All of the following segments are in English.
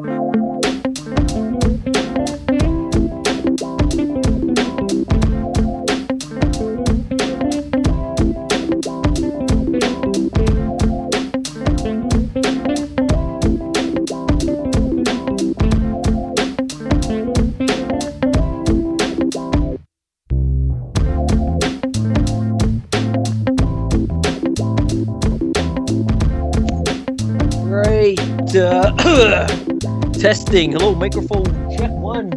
Great. Testing. Hello, microphone check one.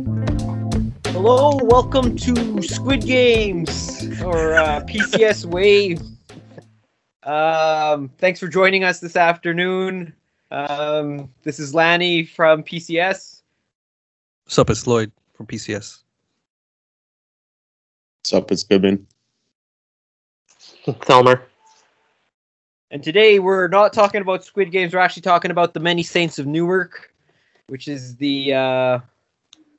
Hello, welcome to Squid Games or uh, PCS Wave. Um, thanks for joining us this afternoon. Um, this is Lanny from PCS. What's up? It's Lloyd from PCS. What's up? It's Bibbin. Thelmer. And today we're not talking about Squid Games. We're actually talking about the Many Saints of Newark, which is the uh,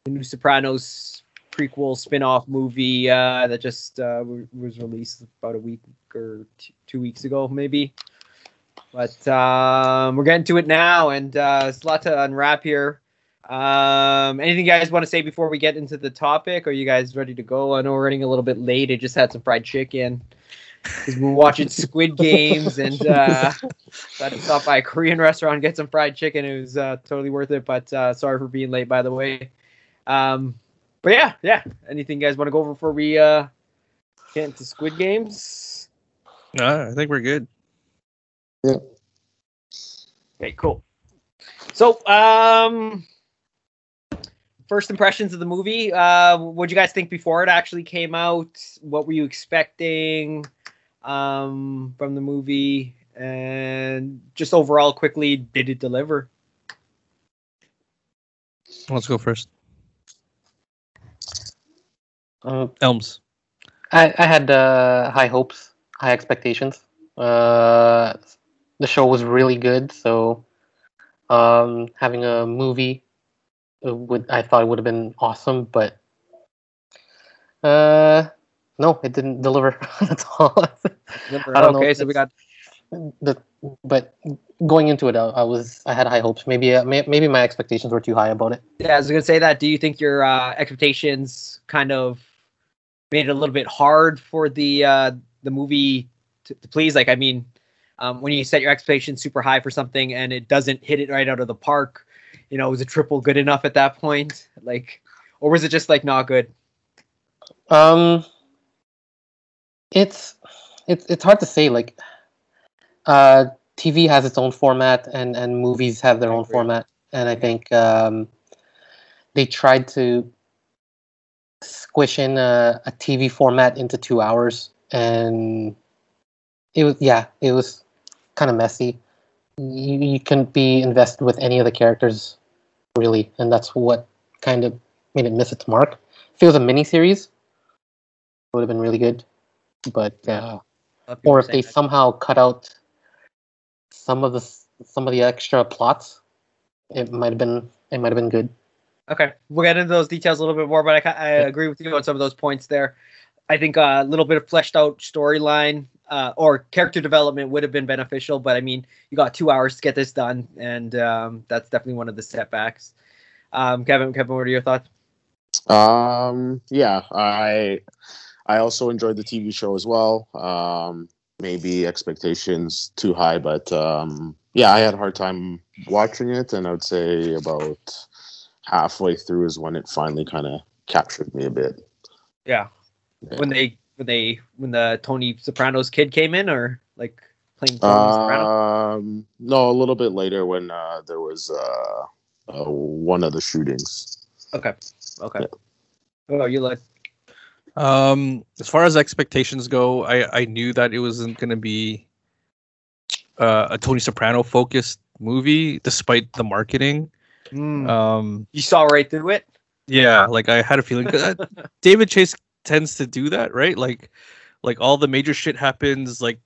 the new Sopranos prequel spin-off movie uh, that just uh, was released about a week or t- two weeks ago, maybe. But um, we're getting to it now, and uh, there's a lot to unwrap here. Um, anything you guys want to say before we get into the topic? Are you guys ready to go? I know we're running a little bit late. I just had some fried chicken because we're watching Squid Games and uh, had to stop by a Korean restaurant and get some fried chicken. It was uh, totally worth it. But uh, sorry for being late, by the way. Um, but yeah, yeah. Anything you guys want to go over before we uh, get into Squid Games? Uh, I think we're good. Yeah. Okay, cool. So, um, first impressions of the movie. Uh, what did you guys think before it actually came out? What were you expecting um, from the movie? And just overall, quickly, did it deliver? Let's go first. Uh, Elms. I, I had uh, high hopes, high expectations. Uh, the show was really good, so um, having a movie uh, would I thought it would have been awesome, but uh, no, it didn't deliver. at all. I don't okay, so we got the, but going into it, I, I was I had high hopes. Maybe uh, may, maybe my expectations were too high about it. Yeah, I was gonna say that. Do you think your uh, expectations kind of made it a little bit hard for the uh, the movie to, to please? Like, I mean, um, when you set your expectations super high for something and it doesn't hit it right out of the park, you know, was a triple good enough at that point? Like, or was it just like not good? Um, it's it's it's hard to say. Like, uh, TV has its own format, and and movies have their own format, and I think um, they tried to squish in a, a TV format into two hours, and it was yeah, it was kind of messy. You, you couldn't be invested with any of the characters, really, and that's what kind of made it miss its mark. If it was a miniseries, it would have been really good. But uh, or if they somehow cut out some of the some of the extra plots, it might have been it might have been good. Okay, we'll get into those details a little bit more, but I, I agree with you on some of those points there. I think a little bit of fleshed out storyline uh, or character development would have been beneficial, but I mean, you got two hours to get this done, and um, that's definitely one of the setbacks. Um, Kevin, Kevin, what are your thoughts? Um, yeah, I I also enjoyed the TV show as well. Um, maybe expectations too high, but um, yeah, I had a hard time watching it, and I would say about halfway through is when it finally kind of captured me a bit. Yeah, Yeah. when they when they when the Tony Soprano's kid came in, or like playing Tony Soprano. Um, no, a little bit later when uh, there was uh, uh, one of the shootings. Okay, okay. yeah. Oh, you like Um, as far as expectations go, I I knew that it wasn't gonna be uh, a Tony Soprano focused movie, despite the marketing. mm, Um, you saw right through it. yeah, like I had a feeling 'cause, uh, David Chase tends to do that, right? Like, like all the major shit happens like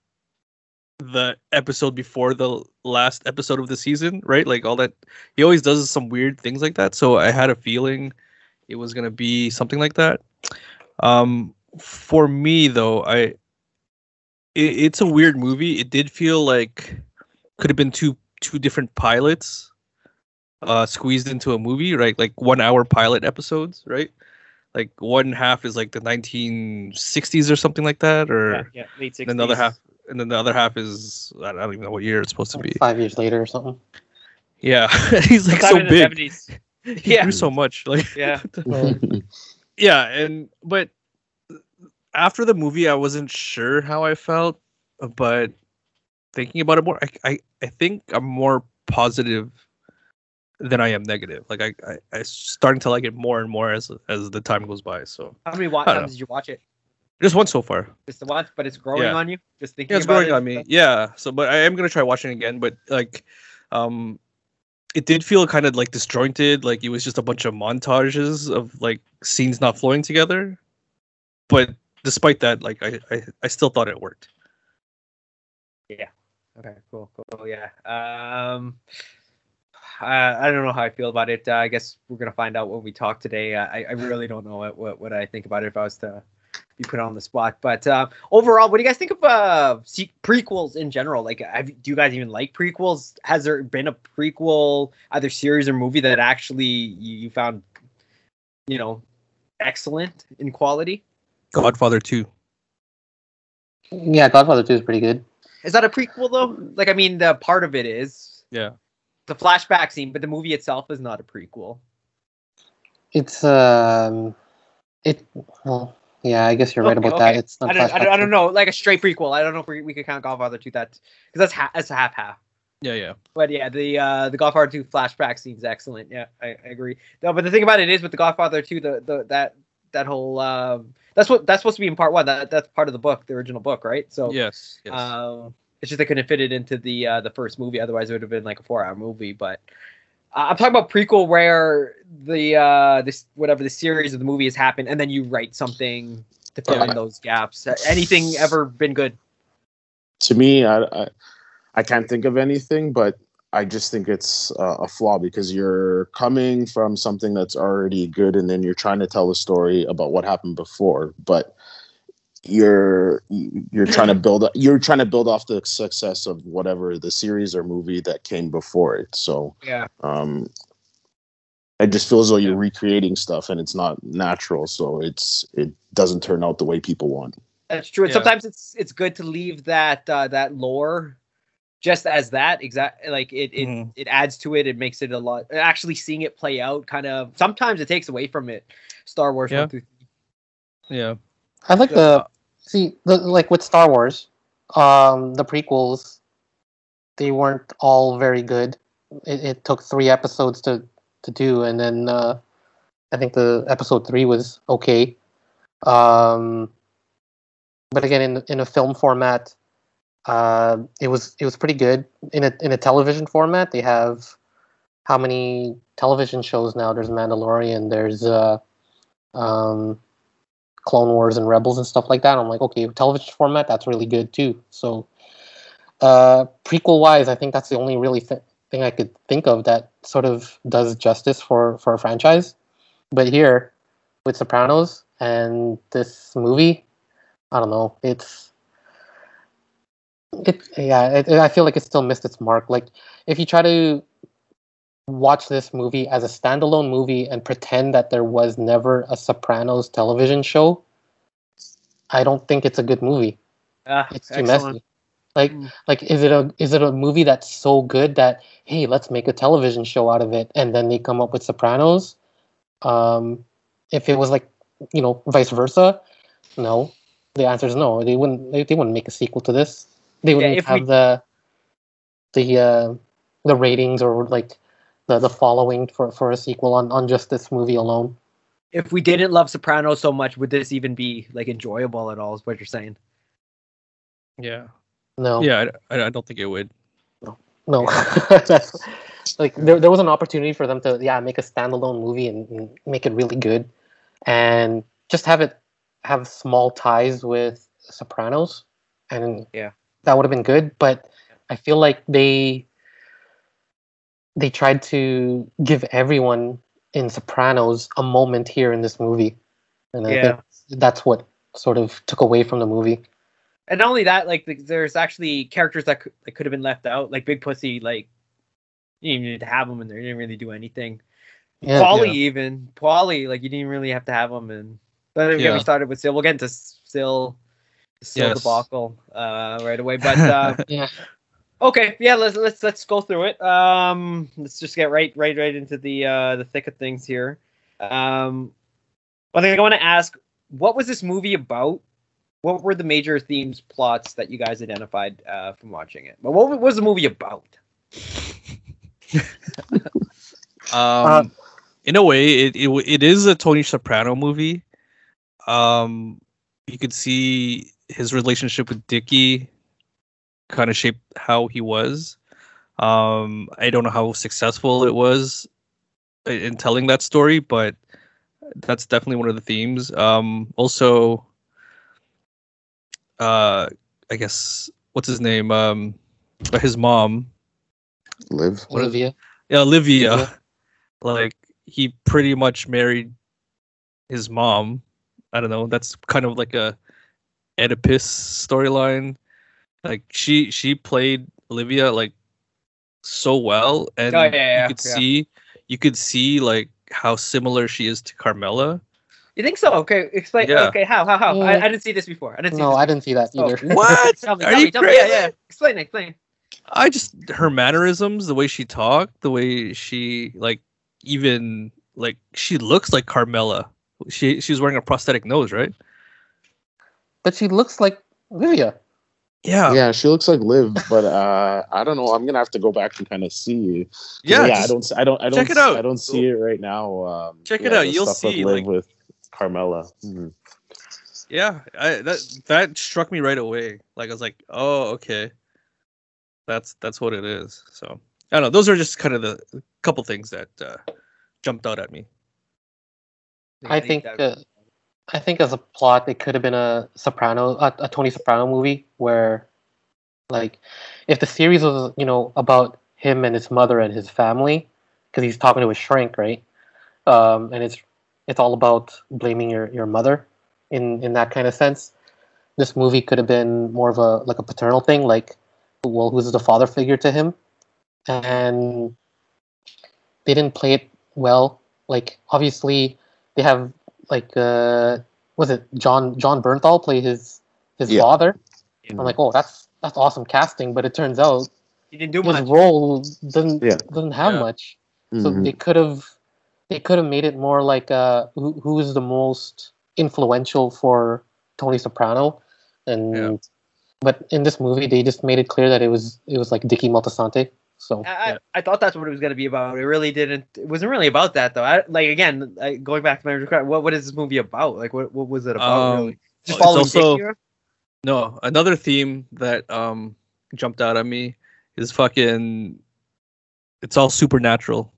the episode before the last episode of the season, right? Like all that. He always does some weird things like that. So I had a feeling it was gonna be something like that. Um, for me though, I it, it's a weird movie. It did feel like could have been two two different pilots uh squeezed into a movie, right? Like one hour pilot episodes, right? Like one half is like the 1960s or something like that, or Yeah, yeah, late 60s. another half, and then the other half is I don't even know what year it's supposed to be. Five years later or something. Yeah, he's like so big. 70s. He Yeah. grew so much. Like Yeah. yeah, and but after the movie, I wasn't sure how I felt, but thinking about it more, I I, I think I'm more positive than I am negative. Like I, I I starting to like it more and more as as the time goes by. So How many wa- times know. did you watch it? just one so far. Just the once, but it's growing Yeah. on you. Just thinking Yeah, it's about growing it. on me. Yeah. So, but I am gonna try watching again. But like, um, it did feel kind of like disjointed. Like it was just a bunch of montages of like scenes not flowing together. But despite that, like I I, I still thought it worked. Yeah. Okay, cool, cool, yeah. Um, I, I don't know how I feel about it. Uh, I guess we're gonna find out when we talk today. I, I really don't know what, what what I think about it if I was to be put on the spot. But uh, overall, what do you guys think of uh prequels in general? Like, have, do you guys even like prequels? Has there been a prequel, either series or movie that actually you, you found, you know, excellent in quality? Godfather two. Yeah, Godfather 2 is pretty good. Is that a prequel though? Like, I mean, the part of it is Yeah. the flashback scene, but the movie itself is not a prequel. It's um, it. Well, yeah, I guess you're right Okay, about okay. that. It's not I don't, I don't, I don't know, like a straight prequel. I don't know if we, we could count Godfather 2 that because that's ha- that's a half half. Yeah, yeah. But yeah, the uh the Godfather 2 flashback scene's excellent. Yeah, I, I agree. No, but the thing about it is with the Godfather 2, the, the that that whole um that's what that's supposed to be in part one. That that's part of the book, the original book, right? So Yes. Yes. um, it's just they couldn't fit it into the uh, the first movie. Otherwise, it would have been like a four hour movie. But I'm talking about prequel where the uh, this whatever the series of the movie has happened, and then you write something to fill in those gaps. Anything ever been good? to me, I, I I can't think of anything, but I just think it's uh, a flaw because you're coming from something that's already good, and then you're trying to tell a story about what happened before, but you're you're trying to build up you're trying to build off the success of whatever the series or movie that came before it. So Yeah, um it just feels like you're recreating stuff and it's not natural so it's it doesn't turn out the way people want that's true. And Yeah. sometimes it's it's good to leave that uh, that lore just as that exact like it it, Mhm. it adds to it. It makes it a lot. Actually, seeing it play out kind of sometimes it takes away from it. Star Wars Yeah. one through yeah. I like the see the like with Star Wars, um, the prequels, they weren't all very good. It, it took three episodes to to do, and then uh, I think the episode three was okay. Um, but again, in in a film format, uh, it was it was pretty good. In a in a television format, they have how many television shows now? There's Mandalorian. There's uh, um, Clone Wars and Rebels and stuff like that. I'm like, okay, television format, that's really good too. So, uh, prequel wise, I think that's the only really th- thing I could think of that sort of does justice for for a franchise. But here, with Sopranos and this movie, I don't know. It's it yeah. It, I feel like it still missed its mark. Like if you try to watch this movie as a standalone movie and pretend that there was never a Sopranos television show, I don't think it's a good movie. Ah, It's too excellent. messy. Like Mm. like is it a is it a movie that's so good that hey, let's make a television show out of it and then they come up with Sopranos? Um if it was like, you know, vice versa, no. The answer is no. They wouldn't they, they wouldn't make a sequel to this. They wouldn't if have we- the the uh the ratings or like the, the following for, for a sequel on, on just this movie alone. If we didn't love Sopranos so much, would this even be like enjoyable at all? Is what you're saying? Yeah. No. Yeah. I, I don't think it would. No, that's like there, there was an opportunity for them to yeah make a standalone movie and, and make it really good, and just have it have small ties with Sopranos, and Yeah. that would have been good. But I feel like they they tried to give everyone in Sopranos a moment here in this movie, and I Yeah. think that's what sort of took away from the movie. And not only that, like there's actually characters that could, that could have been left out, like Big Pussy. Like You didn't even need to have him in there. You didn't really do anything. Yeah, Paulie yeah. even Paulie, like you didn't really have to have him in. But then again, we Yeah. started with Sil. We'll get into Sil, Sil Yes. debacle uh, right away. But uh, yeah. Okay, yeah, let's let's let's go through it. Um, let's just get right right right into the uh, the thick of things here. Um, I think I want to ask, what was this movie about? What were the major themes, plots that you guys identified uh, from watching it? But what was the movie about? Um, in a way, it, it w- it is a Tony Soprano movie. Um, you could see his relationship with Dickie kind of shaped how he was. Um, I don't know how successful it was in telling that story, but that's definitely one of the themes. Um, also, uh, I guess what's his name? Um, his mom, Liv. What is- Olivia. yeah, Olivia. Olivia. Like he pretty much married his mom. I don't know. That's kind of like a Oedipus storyline. Like she she played Olivia like so well, and Oh, yeah, yeah, you could yeah. see you could see like how similar she is to Carmela. You think so? Okay, explain. Yeah. Okay, how how how? Yeah. I, I didn't see this before. I didn't see No, this I didn't see that Oh. either. What? Tell me, Are tell you me, tell me. Yeah, yeah. Explain, explain. I just her mannerisms, the way she talked, the way she like even like she looks like Carmela. She she's wearing a prosthetic nose, right? but she looks like Olivia. Yeah. Yeah, she looks like Liv, but uh, I don't know. I'm gonna have to go back and kind of see. Yeah, yeah. I don't. I don't. I don't. check it out. I don't see it right now. Um, Check it out, you'll stuff with see, Liv like- with Carmela. Mhm. Yeah, I, that that struck me right away. Like I was like, oh, okay, that's that's what it is. So I don't know. Those are just kind of the couple things that uh, jumped out at me. I think uh, I think as a plot, it could have been a Soprano, a, a Tony Soprano movie where, like, if the series was you know about him and his mother and his family, because he's talking to his shrink, right? Um, and it's it's all about blaming your your mother in in that kind of sense. This movie could have been more of a like a paternal thing, like, well, who's the father figure to him, and they didn't play it well. Like, obviously, they have like uh was it John Jon Bernthal play his his Yeah. father? I'm like, oh, that's that's awesome casting, but it turns out he didn't do his much. role doesn't Yeah. doesn't have Yeah. much. So Mhm. they could have they could have made it more like uh who who is the most influential for Tony Soprano, and Yeah. but in this movie they just made it clear that it was it was like Dicky Moltisanti. So I, I- Yeah. I thought that's what it was going to be about. It really didn't. It wasn't really about that though. I, like again, I, going back to my what what is this movie about? Like what what was it about? Um, really? Just it's following also- No, another theme that um jumped out at me is fucking. It's all supernatural.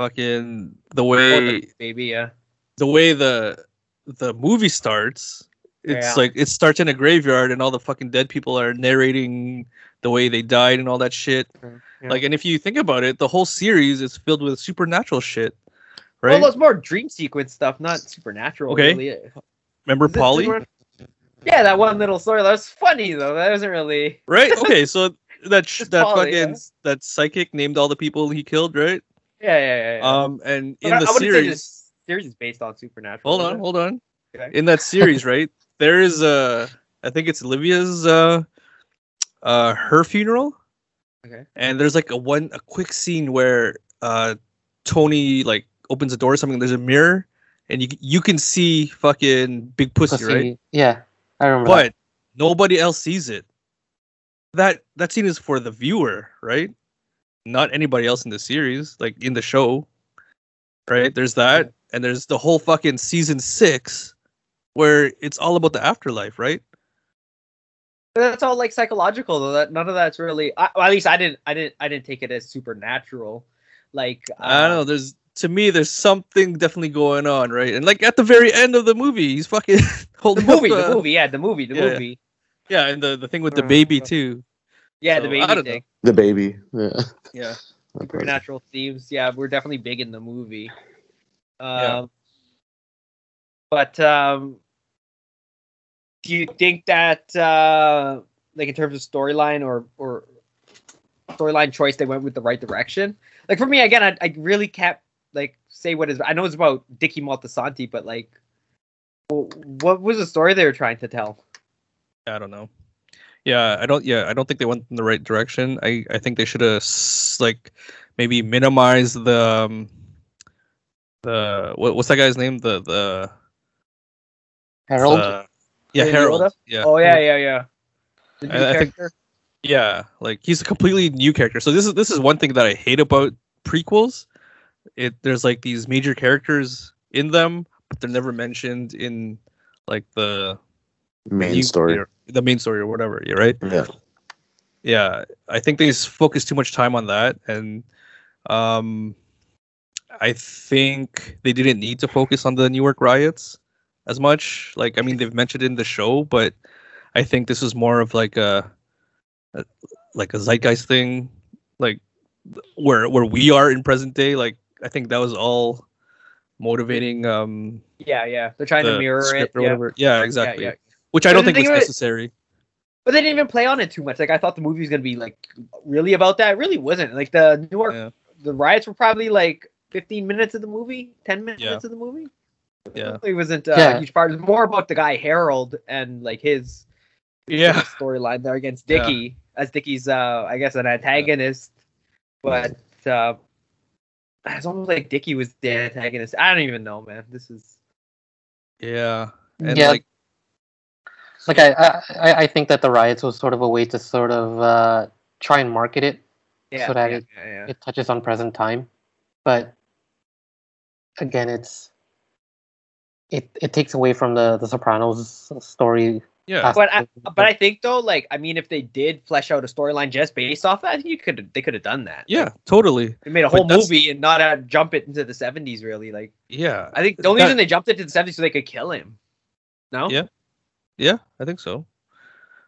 Fucking the Oh, way the baby, yeah. the way the the movie starts it's Yeah. like it starts in a graveyard and all the fucking dead people are narrating the way they died and all that shit Yeah. like and if you think about it the whole series is filled with supernatural shit right? Well, that's more dream sequence stuff, not supernatural. Okay. Really. remember Paulie Yeah, that one little story that was funny though. That wasn't really. right okay so that sh- that Paulie, fucking yeah. that psychic named all the people he killed right Yeah, yeah, yeah. yeah. um and But in I- the I series this series is based on supernatural. hold on hold on Okay. in that series right there is uh i think it's olivia's uh uh her funeral Okay. and there's like a one a quick scene where uh tony like opens a door or something there's a mirror and you you can see fucking big pussy, Pussy- right Yeah, I remember. that. but nobody else sees it that that scene is for the viewer right not anybody else in the series like in the show right there's that and there's the whole fucking season six where it's all about the afterlife right But that's all like psychological though. That none of that's really. I, well, at least I didn't. I didn't. I didn't take it as supernatural. Like I don't know. uh, There's to me, there's something definitely going on, right? And like at the very end of the movie, he's fucking holding The movie, up, the uh, movie, yeah, the movie, the yeah. movie, Yeah, and the the thing with the Uh, baby too. yeah, the So, I baby don't know. thing. The baby. Yeah. Yeah, Supernatural themes, yeah, we're definitely big in the movie. Um, Yeah. But um, do you think that, uh, like, in terms of storyline or or storyline choice they went with the right direction. Like for me, again, I, I really can't like say what is. I know it's about Dicky Moltisanti, but like, what was the story they were trying to tell? I don't know. Yeah, I don't. Yeah, I don't think they went in the right direction. I I think they should have like maybe minimize the um, the what, what's that guy's name? The the Harold. the- yeah, Baby Harold. Yoda? Yeah. Oh yeah, yeah, yeah. The new I- I think- character. Yeah, like he's a completely new character. So this is this is one thing that I hate about prequels. It there's like these major characters in them, but they're never mentioned in like the Main new- story. or- the main story or whatever. Yeah, right. Yeah. Yeah, I think they s- focus too much time on that, and um, I think they didn't need to focus on the Newark riots as much. Like, I mean, they've mentioned in the show, but I think this is more of like a, a like a zeitgeist thing, like where where we are in present day. Like, I think that was all motivating um Yeah, yeah. They're trying to mirror it. or Yeah. whatever. Yeah, yeah, exactly. yeah. Which I But don't think was of it- necessary. But they didn't even play on it too much. Like I thought the movie was gonna be like really about that. It really wasn't. Like the Newark, Yeah. the riots were probably like 15 minutes of the movie, 10 minutes Yeah. of the movie. Yeah. It wasn't uh, Yeah. a huge part. It was more about the guy Harold and like his Yeah. storyline there against Yeah. Dicky as Dicky's, uh, I guess, an antagonist. But uh, it's almost like Dicky was the antagonist. I don't even know, man. This is Yeah. And yeah, like like I, I I think that the riots was sort of a way to sort of uh, try and market it. yeah, So that yeah, it- yeah, yeah. It touches on present time, but again, it's it it takes away from the the Sopranos story. yeah. But I, but I think though, like I mean, if they did flesh out a storyline just based off that, you could they could have done that. Yeah, totally. they made a whole movie and not uh, jump it into the seventies. Really, like Yeah. I think the only That- reason they jumped it to the seventies so they could kill him. No. Yeah. Yeah, I think so.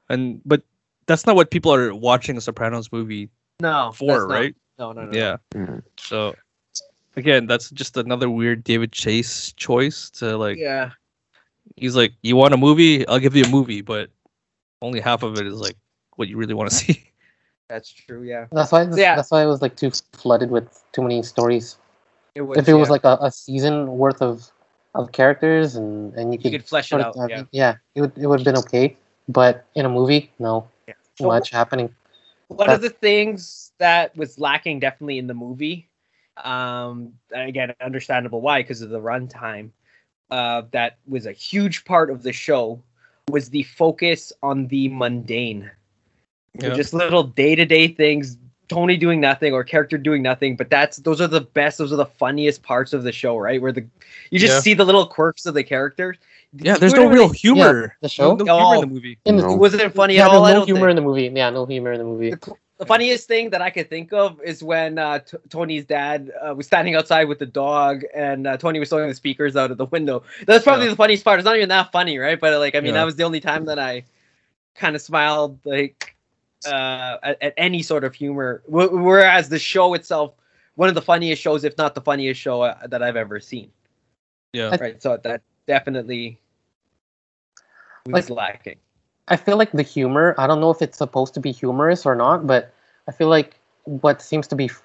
And but that's not what people are watching a Sopranos movie No. for, that's not- right? No, no, no. Yeah. Mhm. So again, that's just another weird David Chase choice to like Yeah. he's like, You want a movie? I'll give you a movie, but only half of it is like what you really want to see. That's true. Yeah. That's why Yeah. that's why it was like too flooded with too many stories. It was, if it was like a, a season worth of of characters and and you you could, could flesh it out. of, Yeah. yeah, it would it would have been okay. But in a movie, no, Yeah. too much happening. One That- of the things that was lacking definitely in the movie, um, again, understandable why because of the runtime. Uh, that was a huge part of the show was the focus on the mundane, Yeah. just little day to day things. Tony doing nothing or character doing nothing, but that's those are the best. Those are the funniest parts of the show, right? Where the you just Yeah. see the little quirks of the characters. Yeah, there's no real really- humor. the show? No, no humor in the movie. In the, No. It wasn't funny yeah, at all. there's I no don't humor think. in the movie. Yeah, no humor in the movie. The, the funniest thing that I could think of is when uh, T- Tony's dad uh, was standing outside with the dog, and uh, Tony was throwing the speakers out of the window. That's probably Yeah. the funniest part. It's not even that funny, right? But like, I mean, Yeah. that was the only time that I kind of smiled, like uh, at, at any sort of humor. Wh- whereas the show itself, one of the funniest shows, if not the funniest show uh, that I've ever seen. Yeah. Right. So that definitely was Like- lacking. I feel like the humor. I don't know if it's supposed to be humorous or not, but I feel like what seems to be f-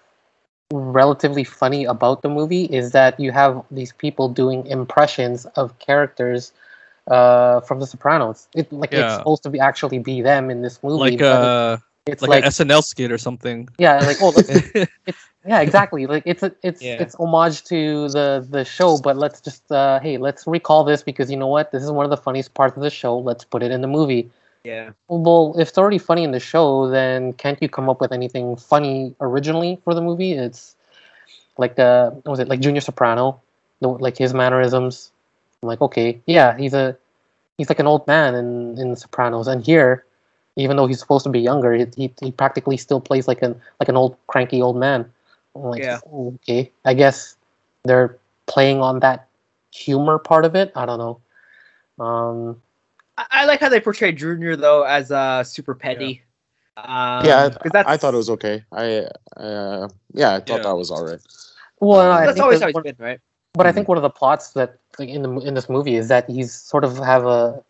relatively funny about the movie is that you have these people doing impressions of characters uh, from The Sopranos. It like it's supposed to be actually be them in this movie, Like uh it's like, like, an SNL skit or something. yeah, like oh, let's yeah exactly. Like it's a, it's Yeah. it's homage to the the show but let's just uh hey let's recall this because you know what? This is one of the funniest parts of the show. Let's put it in the movie. Yeah. well if it's already funny in the show then can't you come up with anything funny originally for the movie? It's like uh what was it? Like junior soprano the, like his mannerisms. I'm like okay yeah he's a he's like an old man in in sopranos. And here even though he's supposed to be younger he, he, he practically still plays like an like an old cranky old man like Yeah. okay i guess they're playing on that humor part of it i don't know um I, I like how they portray Junior though as uh super petty. Um, yeah, 'cause that's I thought it was okay. I uh, yeah, I thought Yeah. that was all right. well I that's always that how it's one- been, right? But I think one of the plots that like in the in this movie is that he's sort of have a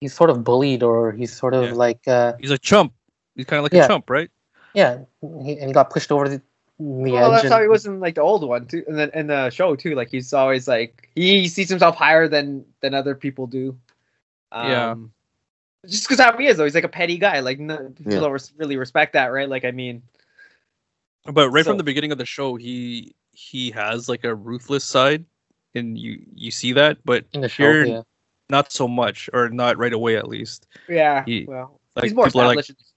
he's sort of bullied or he's sort of Yeah. like uh He's a chump. He's kind of like Yeah. a chump, right? Yeah, he, and he got pushed over the, the well, edge. that's how he was in like the old one too, and then in the show too. Like he's always like he sees himself higher than than other people do. Um, Yeah. Just because how he is, though, he's like a petty guy. Like no, people Yeah. don't res- really respect that, right? Like I mean, But right So- from the beginning of the show, he he has like a ruthless side, and you you see that, but in the show. here Yeah. not so much, or not right away at least. yeah. He- well, Like he's more people are like, established.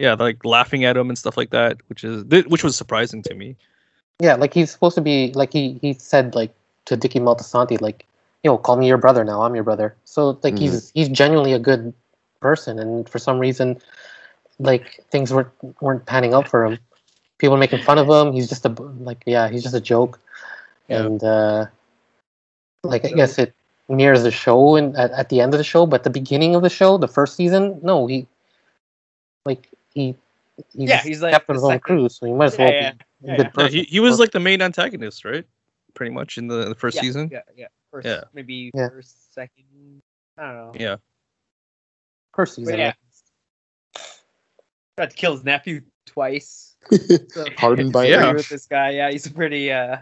Yeah, like laughing at him and stuff like that, which is th- which was surprising to me. Yeah, like he's supposed to be like he he said like to Dicky Moltisanti like, yo, call me your brother now. I'm your brother. So like he's he's genuinely a good person, and for some reason, like things weren't weren't panning out for him. People were making fun of him. He's just a like yeah, he's just a joke, Yeah. and uh like I guess it mirrors the show and at, at the end of the show, but the beginning of the show, the first season, no, he like he. He's Yeah, he's like captain the of his second- crew, so he might as well yeah, be yeah, a good yeah. Yeah, person. he, he was like the main antagonist, right? Pretty much in the, the first yeah, season. Yeah, yeah. First, Yeah. maybe Yeah. first, second. I don't know. Yeah. first But season. yeah. Tried to kill his nephew twice. So, Hardened by Yeah. with this guy. Yeah, he's pretty uh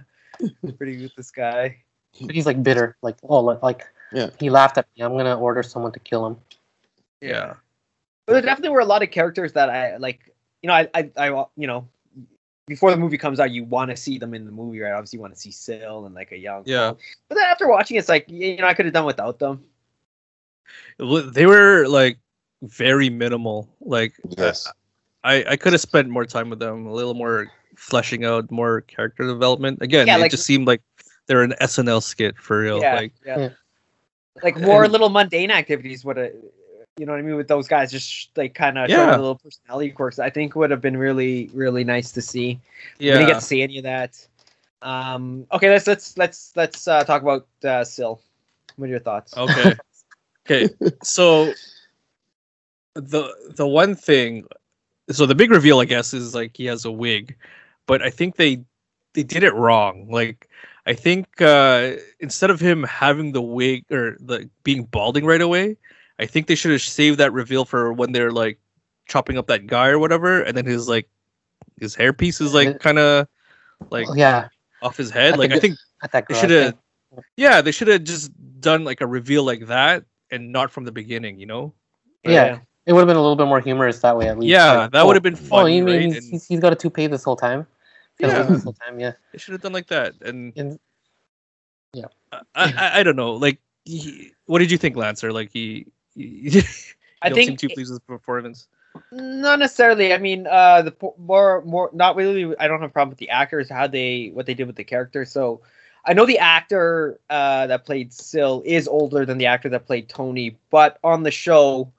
pretty with this guy. He's like bitter, like oh, like, like Yeah. he laughed at me. I'm gonna order someone to kill him. Yeah. But there definitely were a lot of characters that I like. You know, I, I, I you know, before the movie comes out, you want to see them in the movie, right? Obviously, you want to see Sil and like a young. Yeah. Cole. But then after watching, it's like you know, I could have done without them. They were like very minimal. Like Yes. I I could have spent more time with them, a little more fleshing out, more character development. Again, Yeah, it like- just seemed like they're an SNL skit for real. yeah, Like yeah. Yeah. Like more And- little mundane activities would have, you know what I mean, with those guys, just like kind of Yeah. a little personality quirks. I think would have been really, really nice to see. We yeah. didn't get to see any of that. Um, okay, let's let's let's let's uh, talk about uh, Sil. What are your thoughts? Okay. okay. So the the one thing so the big reveal I guess is like he has a wig, but I think they they did it wrong. Like I think uh instead of him having the wig or the being balding right away, I think they should have saved that reveal for when they're like chopping up that guy or whatever and then his like his hairpiece is like kind of like Oh, yeah, off his head. Like I think they should have yeah they should have just done like a reveal like that and not from the beginning you know Yeah. It would have been a little bit more humorous that way, at least. yeah Like, that oh, would have been Oh, funny you mean right he's, and he's, got a toupee this whole time? He's got a Yeah. this whole time, yeah. they should have done like that and And I, I, I don't know like he, what did you think lancer like he you I don't seem think too pleased with his performance Not necessarily. I mean, uh, the more more not really. I don't have a problem with the actors how they what they did with the character. So, I know the actor uh, that played Sil is older than the actor that played Tony, but on the show,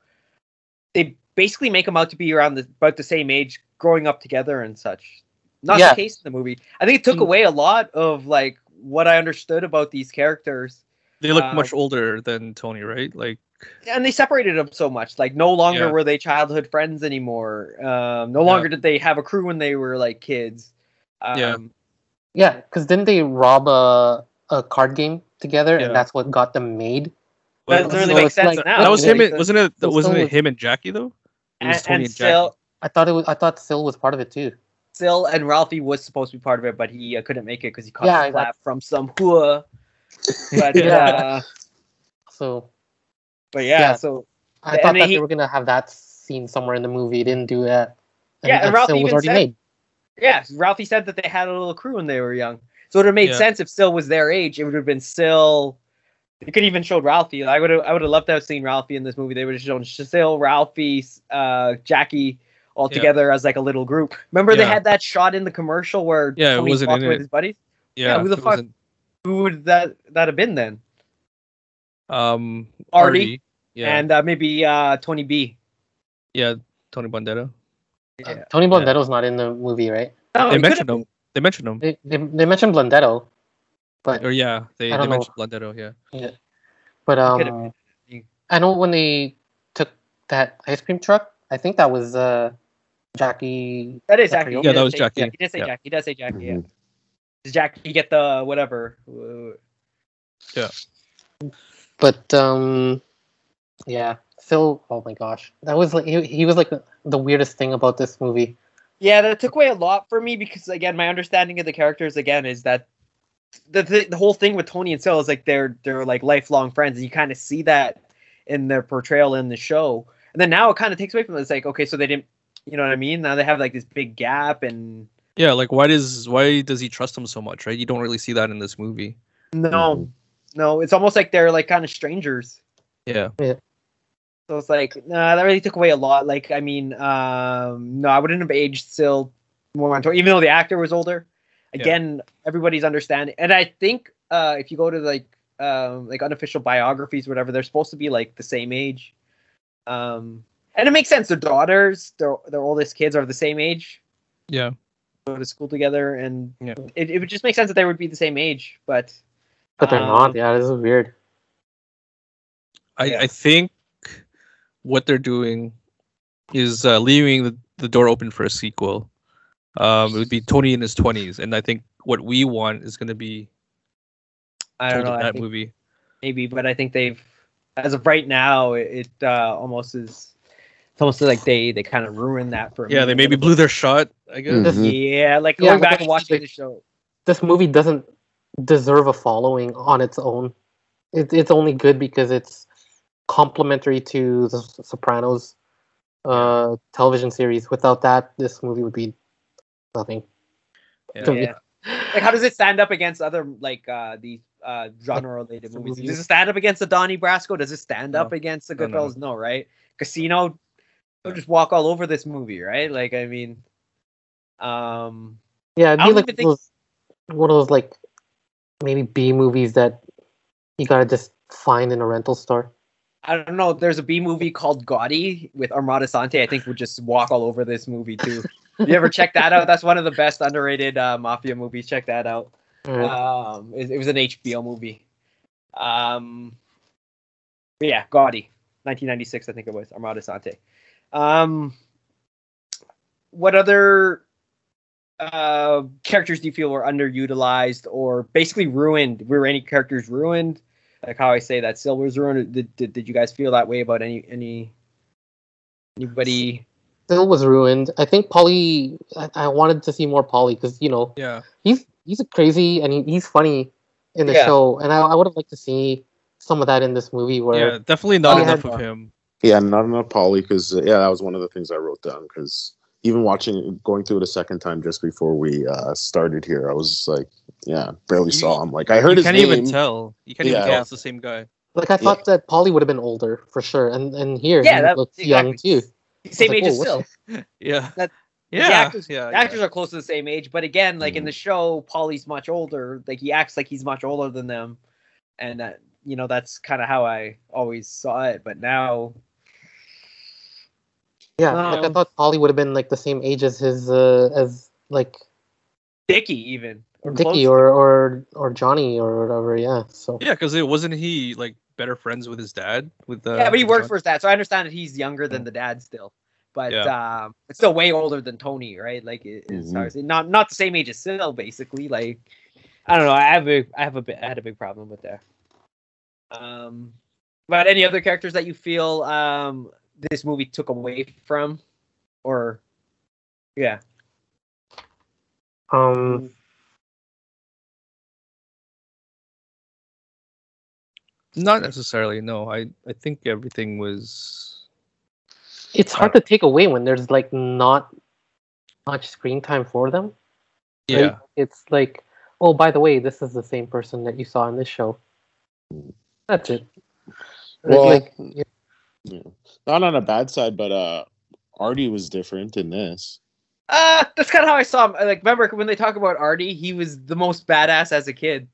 they basically make him out to be around the about the same age, growing up together and such. Not Yeah. the case in the movie. I think it took Mm. away a lot of like what I understood about these characters. they look Uh, much older than tony right like and they separated them so much. Like no longer Yeah. were they childhood friends anymore. Um, no Yeah. longer did they have a crew when they were like kids. Um, Yeah. yeah, because didn't they rob a, a card game together, Yeah. and that's what got them made? That doesn't really so make sense like- now. that was him and, wasn't it so wasn't it him and jackie though it was and, tony and and, still, I thought it was. I thought Sil was part of it too. Sil and Ralphie was supposed to be part of it, but he uh, couldn't make it because he caught Yeah, the I- slap from some hua. But Yeah. uh, So but yeah, Yeah. so I thought that he- they were gonna have that scene somewhere in the movie. Didn't do that. Yeah, and that Ralphie was even already said- made. yeah, Ralphie said that they had a little crew when they were young. So it would have made Yeah. sense if Sil was their age. It would have been Still. They could even showed Ralphie. I would have. I would have loved to have seen Ralphie in this movie. They would have shown Sil, Ralphie, uh, Jackie all Yeah. together as like a little group. Remember they had that shot in the commercial where Yeah, it Tony wasn't in with it. his buddies. yeah, who the fuck- wasn't- Who would that that have been then? Um Artie. Artie, yeah And uh, maybe uh, Tony B. yeah tony bandera Yeah. Tony Blundetto's not in the movie, right? No, they mentioned him they mentioned him They they, they mentioned Blundetto, but or yeah they, they mentioned Blundetto, yeah Yeah, but um. I know when they took that ice cream truck. I think that was uh Jackie. That is Jackie. yeah, that was say- Jackie. He did say Yeah. Jackie. He does say Jackie. Yeah. Mhm. Does Jackie get the whatever? Uh, But um, yeah, Phil. Oh my gosh, that was like he, he was like the weirdest thing about this movie. Yeah, that took away a lot for me because again, my understanding of the characters again is that the the, the whole thing with Tony and Sil is like they're they're like lifelong friends, and you kind of see that in their portrayal in the show. And then now it kind of takes away from it. It's like okay, so they didn't, you know what I mean? Now they have like this big gap, and Yeah, like why does why does he trust him so much, right? You don't really see that in this movie. no, Mhm. No, it's almost like they're like kind of strangers. Yeah. yeah. So it's like, nah, that really took away a lot. Like, I mean, um, no, I wouldn't have aged still more on tour, even though the actor was older. Yeah. Again, everybody's understanding, and I think uh, if you go to like um, like unofficial biographies, or whatever, they're supposed to be like the same age. Um, and it makes sense. Their daughters, their their oldest kids are the same age, Yeah. go to school together, and Yeah. it, it would just make sense that they would be the same age. But But they're um, not. Yeah, this is weird. I, Yeah. I think what they're doing is uh, leaving the, the door open for a sequel. Um, it would be Tony in his twenties, and I think what we want is going to be I don't know. in I that think movie. maybe, but I think they've, as of right now, it, it uh, almost is. It's almost like they they kind of ruined that for. Yeah, me they maybe blew their shot. I guess. Mhm. Yeah, like going but back and watching like- the show. This movie doesn't deserve a following on its own. It, it's only good because it's complementary to the Sopranos uh, television series. Without that, this movie would be nothing. Yeah. Yeah. Like, how does it stand up against other like uh these uh genre-related movies? movies. Does it stand up against the Donnie Brasco? Does it stand No. up against the No, no. Goodfellas? No, right? Casino, they'll just walk all over this movie, right? Like, I mean, um, Yeah, it'd I be like even think- one of those like maybe B movies that you gotta just find in a rental store. I don't know. There's a B movie called Gotti with Armand Assante. I think would just walk all over this movie too. you ever check that out? That's one of the best underrated uh, mafia movies. Check that out. Alright. Um, it, it was an HBO movie. Um, yeah, Gotti, 1996, I think it was Armand Assante. Um, what other uh, characters do you feel were underutilized or basically ruined? Were any characters ruined? Like how I say that Sil was ruined. Did, did, did you guys feel that way about any any anybody? Sil was ruined. I think Paulie. I, I wanted to see more Paulie because you know Yeah. he's he's crazy and he, he's funny in the Yeah. show, and I, I would have liked to see some of that in this movie where Yeah. Definitely not enough yeah. of him. Yeah, not enough Paulie because yeah, that was one of the things I wrote down because even watching going through it a second time just before we uh, started here, I was just like, yeah, barely You- saw him. Like I heard You his can't name. even tell. You can't even tell it's the same guy. like I thought that Paulie would have been older for sure, and and here Yeah, he that looks exactly. young too. Same like, age "Whoa, as what's Yeah. That- yeah. the actors, yeah. the yeah. are close to the same age, but again, like in Mhm. the show, Paulie's much older. Like he acts like he's much older than them, and that you know that's kind of how I always saw it. But now, Yeah, like I Um, thought Paulie would have been like the same age as his uh, as like Dickie even or Dickie or or or Johnny or whatever. Yeah, so Yeah, because it wasn't he like better friends with his dad with the yeah, but he with worked John? for his dad, so I understand that he's younger than the dad still. But um, it's still way older than Tony, right? Like it, it's Mhm. hard not not the same age as Sil, basically. Like I don't know. I have a I have a bit I had a big problem with that. Um, but any other characters that you feel um this movie took away from, or yeah, um Not necessarily. No, I I think everything was. it's hard to take away when there's like not much screen time for them. right? Yeah. It's like, oh, by the way, this is the same person that you saw in this show. That's it. Well, like, Yeah. Not on a bad side, but uh, Artie was different in this. uh that's kind of how I saw him. Like remember when they talk about Artie, he was the most badass as a kid.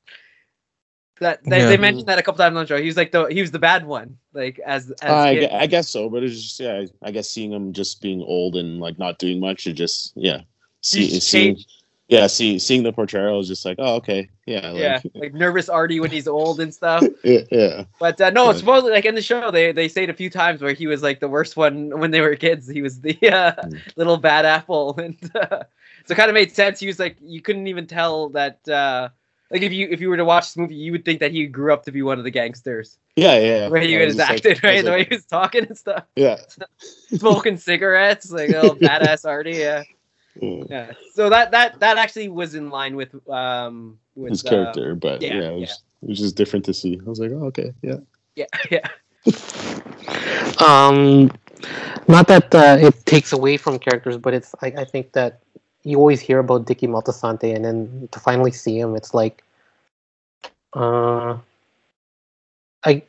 That they, Yeah. they mentioned that a couple times on the show. He was like the he was the bad one, like as as I, kid. I guess so, but it's just yeah. I guess seeing him just being old and like not doing much, it just yeah. See, Just seeing, change- yeah, see, seeing the portrayal is just like, oh, okay, yeah, like, yeah, like nervous Artie when he's old and stuff. yeah, yeah. But uh, no, Yeah. supposedly like in the show they they say it a few times where he was like the worst one when they were kids. He was the uh, Mm. little bad apple, and uh, so it kind of made sense. He was like you couldn't even tell that. Uh, like if you if you were to watch this movie, you would think that he grew up to be one of the gangsters. Yeah, yeah. The way he I was just like- right? was the like, way he was talking and stuff, yeah, smoking cigarettes, like a little badass Artie. Yeah. Yeah, Yeah. So that that that actually was in line with um with his uh, character, but yeah, yeah, it, was, it was just different to see. I was like, oh, okay, yeah. yeah, yeah. Um, not that uh, it takes away from characters, but it's I, I think that you always hear about Dicky Moltisanti, and then to finally see him, it's like, uh, I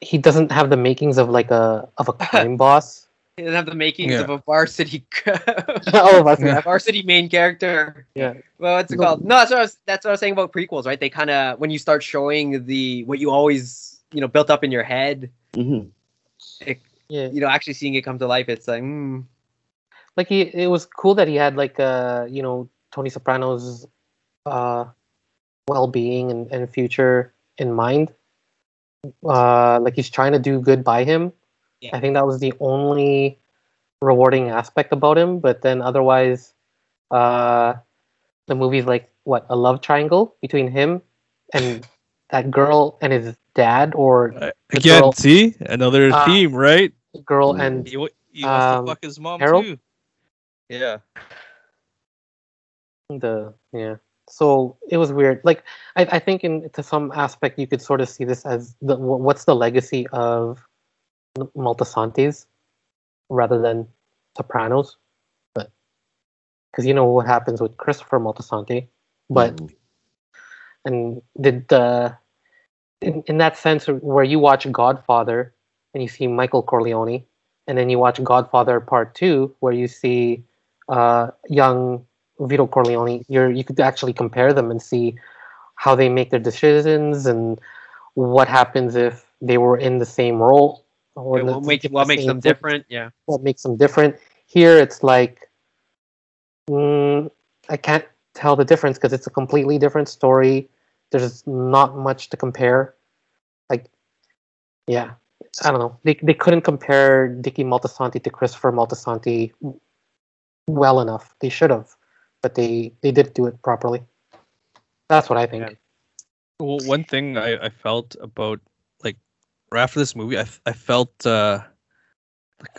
he doesn't have the makings of like a of a crime boss. He doesn't have the makings Yeah. of a varsity All of us, Yeah. varsity main character. yeah. Well, what's it called? No, that's what I was, that's what I was saying about prequels, right? They kind of when you start showing the what you always you know built up in your head, hmm yeah. you know, actually seeing it come to life, it's like, mm, like he it was cool that he had like uh you know Tony Soprano's uh well-being and, and future in mind uh like he's trying to do good by him Yeah. I think that was the only rewarding aspect about him but then otherwise uh the movie's like what a love triangle between him and that girl and his dad or Uh, The Again, girl- see another Uh, theme, right? the girl and He, wa- he wants um, to fuck his mom Harold? too. Yeah. the yeah so it was weird like i, I think in to some aspect you could sort of see this as the what's the legacy of M- Moltisantis rather than sopranos but because you know what happens with christopher Moltisanti but Mhm. and did uh in, in that sense where you watch godfather and you see michael corleone and then you watch godfather part two where you see uh young vito corleone you're you could actually compare them and see how they make their decisions and what happens if they were in the same role or okay, the- what makes the what makes them different? Yeah. what makes them different. Here, it's like mm, I can't tell the difference because it's a completely different story. There's not much to compare. Like, yeah, I don't know. They they couldn't compare Dicky Moltisanti to Christopher Moltisanti well enough. They should have, but they they didn't do it properly. That's what I think. Yeah. Well, one thing I, I felt about like right after this movie, I, I felt uh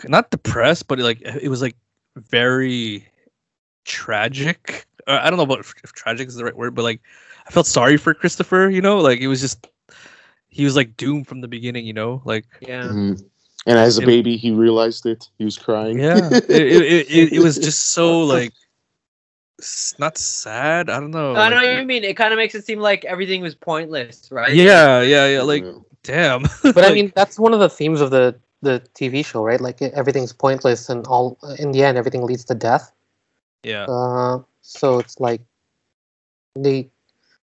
not depressed, but like it was like very tragic. Uh, I don't know about if, if tragic is the right word, but like I felt sorry for Christopher. You know, like it was just he was like doomed from the beginning. You know, like Yeah. Mhm. And as a It- baby, he realized it. He was crying. yeah, it, it, it, it, it was just so like s- not sad. I don't know. I know like- what you mean. It kind of makes it seem like everything was pointless, right? Yeah, yeah, yeah. Like Yeah. Damn. But I mean, that's one of the themes of the the TV show, right? Like everything's pointless, and all in the end, everything leads to death. yeah. Uh, so it's like they,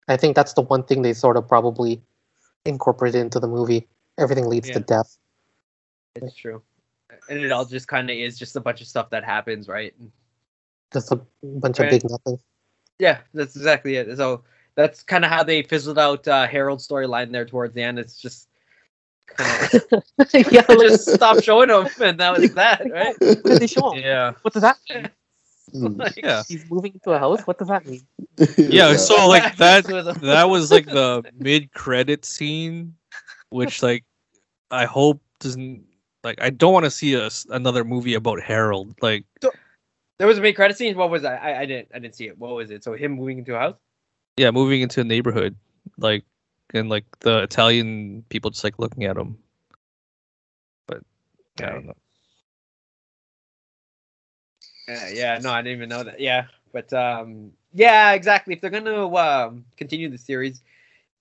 I think that's the one thing they sort of probably incorporated into the movie. Everything leads to death. It's true. And it all just kind of is just a bunch of stuff that happens, right? Just a bunch of big nothing. Yeah, that's exactly it. So that's kind of how they fizzled out uh, Harold's storyline there towards the end. It's just kind of yeah, just stop showing him, and that was that, right? what did they show him? Yeah. What does that mean? Mm. Like, Yeah. He's moving into a house. What does that mean? Yeah, so like that with that was like the mid credit scene which like I hope doesn't like I don't want to see a, s- another movie about Harold like There was a mid credit scene. What was that? I, I didn't I didn't see it. What was it? So him moving into a house? Yeah moving into a neighborhood like and like the Italian people just like looking at him but I don't know Yeah, yeah, no, I didn't even know that. Yeah, but um, yeah, exactly. If they're gonna um, continue the series,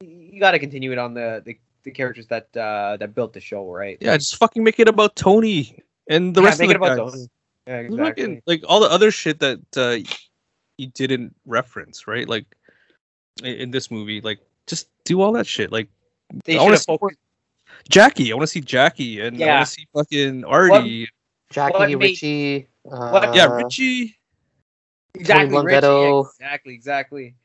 you got to continue it on the, the the characters that uh that built the show, right? yeah just fucking make it about Tony and the Yeah, rest make of it the about guys. Tony. Yeah, exactly. fucking- like all the other shit that uh, you didn't reference right like in this movie like just do all that shit like They I wanna see focused. Jackie. I want to see Jackie, and I Yeah. want to see fucking Artie. Jackie What made- Richie. Uh, what- yeah, Richie. Exactly, Richie, exactly, exactly.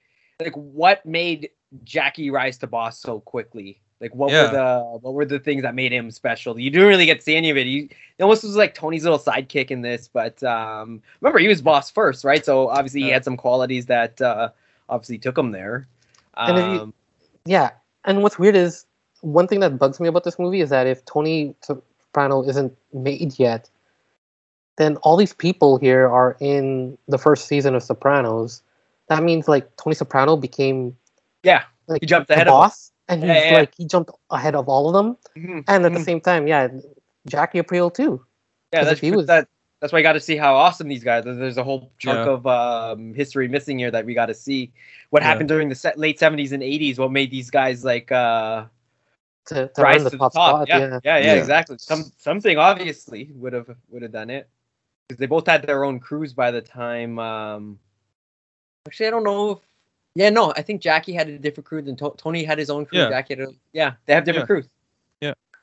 Like what made Jackie rise to boss so quickly? Like what Yeah. were the what were the things that made him special? You didn't really get to see any of it. He it almost was like Tony's little sidekick in this, but um remember he was boss first, right? So obviously he had some qualities that uh obviously took him there. And you- Um, Yeah, and what's weird is one thing that bugs me about this movie is that if Tony Soprano isn't made yet, then all these people here are in the first season of Sopranos. That means like Tony Soprano became Yeah. like He jumped the ahead of boss, and he's Yeah, yeah, like he jumped ahead of all of them. Mhm. And at the Mhm. same time, yeah, Jackie Aprile too. Yeah, that's he was- that. That's why I got to see how awesome these guys. are. There's a whole chunk Yeah. of um, history missing here that we got to see. What Yeah. happened during the se- late '70s and '80s? What made these guys like uh, To, to rise earn the to the top, top? yeah, yeah. yeah, yeah, Yeah. exactly. Some something obviously would have would have done it because they both had their own crews by the time. Um, actually, I don't know if. Yeah, no, I think Jackie had a different crew than To- Tony had his own crew. Yeah. Jackie had a, yeah, they have different Yeah. crews.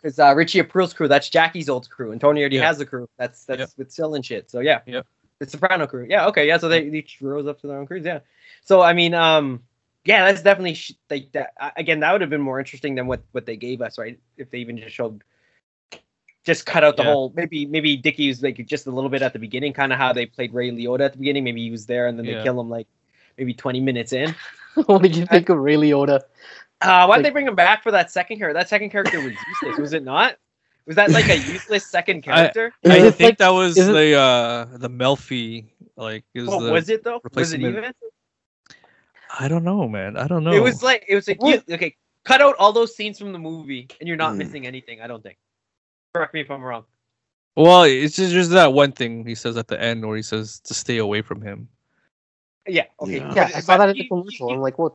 Yeah. Because uh, Richie Aprile's crew, that's Jackie's old crew, and Tony already Yeah. has a crew. That's that's Yeah. with Sil and shit. So yeah. Yeah. The Soprano crew. Yeah. Okay. Yeah. So they each rose up to their own crews. Yeah. So I mean, um, yeah, that's definitely sh- like that. uh, Again, that would have been more interesting than what what they gave us, right? If they even just showed, just cut out the Yeah. whole. Maybe maybe Dickie was like just a little bit at the beginning, kind of how they played Ray Liotta at the beginning. Maybe he was there and then they kill him like maybe twenty minutes in. what did you think of Ray Liotta? Uh, why'd Like- they bring him back for that second character? That second character was useless, was it not? Was that like a useless second character? Is I think like- that was is it- the uh the Melfi like is What the, was it though? Was it even? I don't know, man. I don't know. It was like it was like What? you, okay. Cut out all those scenes from the movie, and you're not Hmm. missing anything. I don't think. Correct me if I'm wrong. well, it's just, just that one thing he says at the end where he says to stay away from him. Yeah. Okay. Yeah. Yeah, I saw that in the commercial. You, I'm like, what?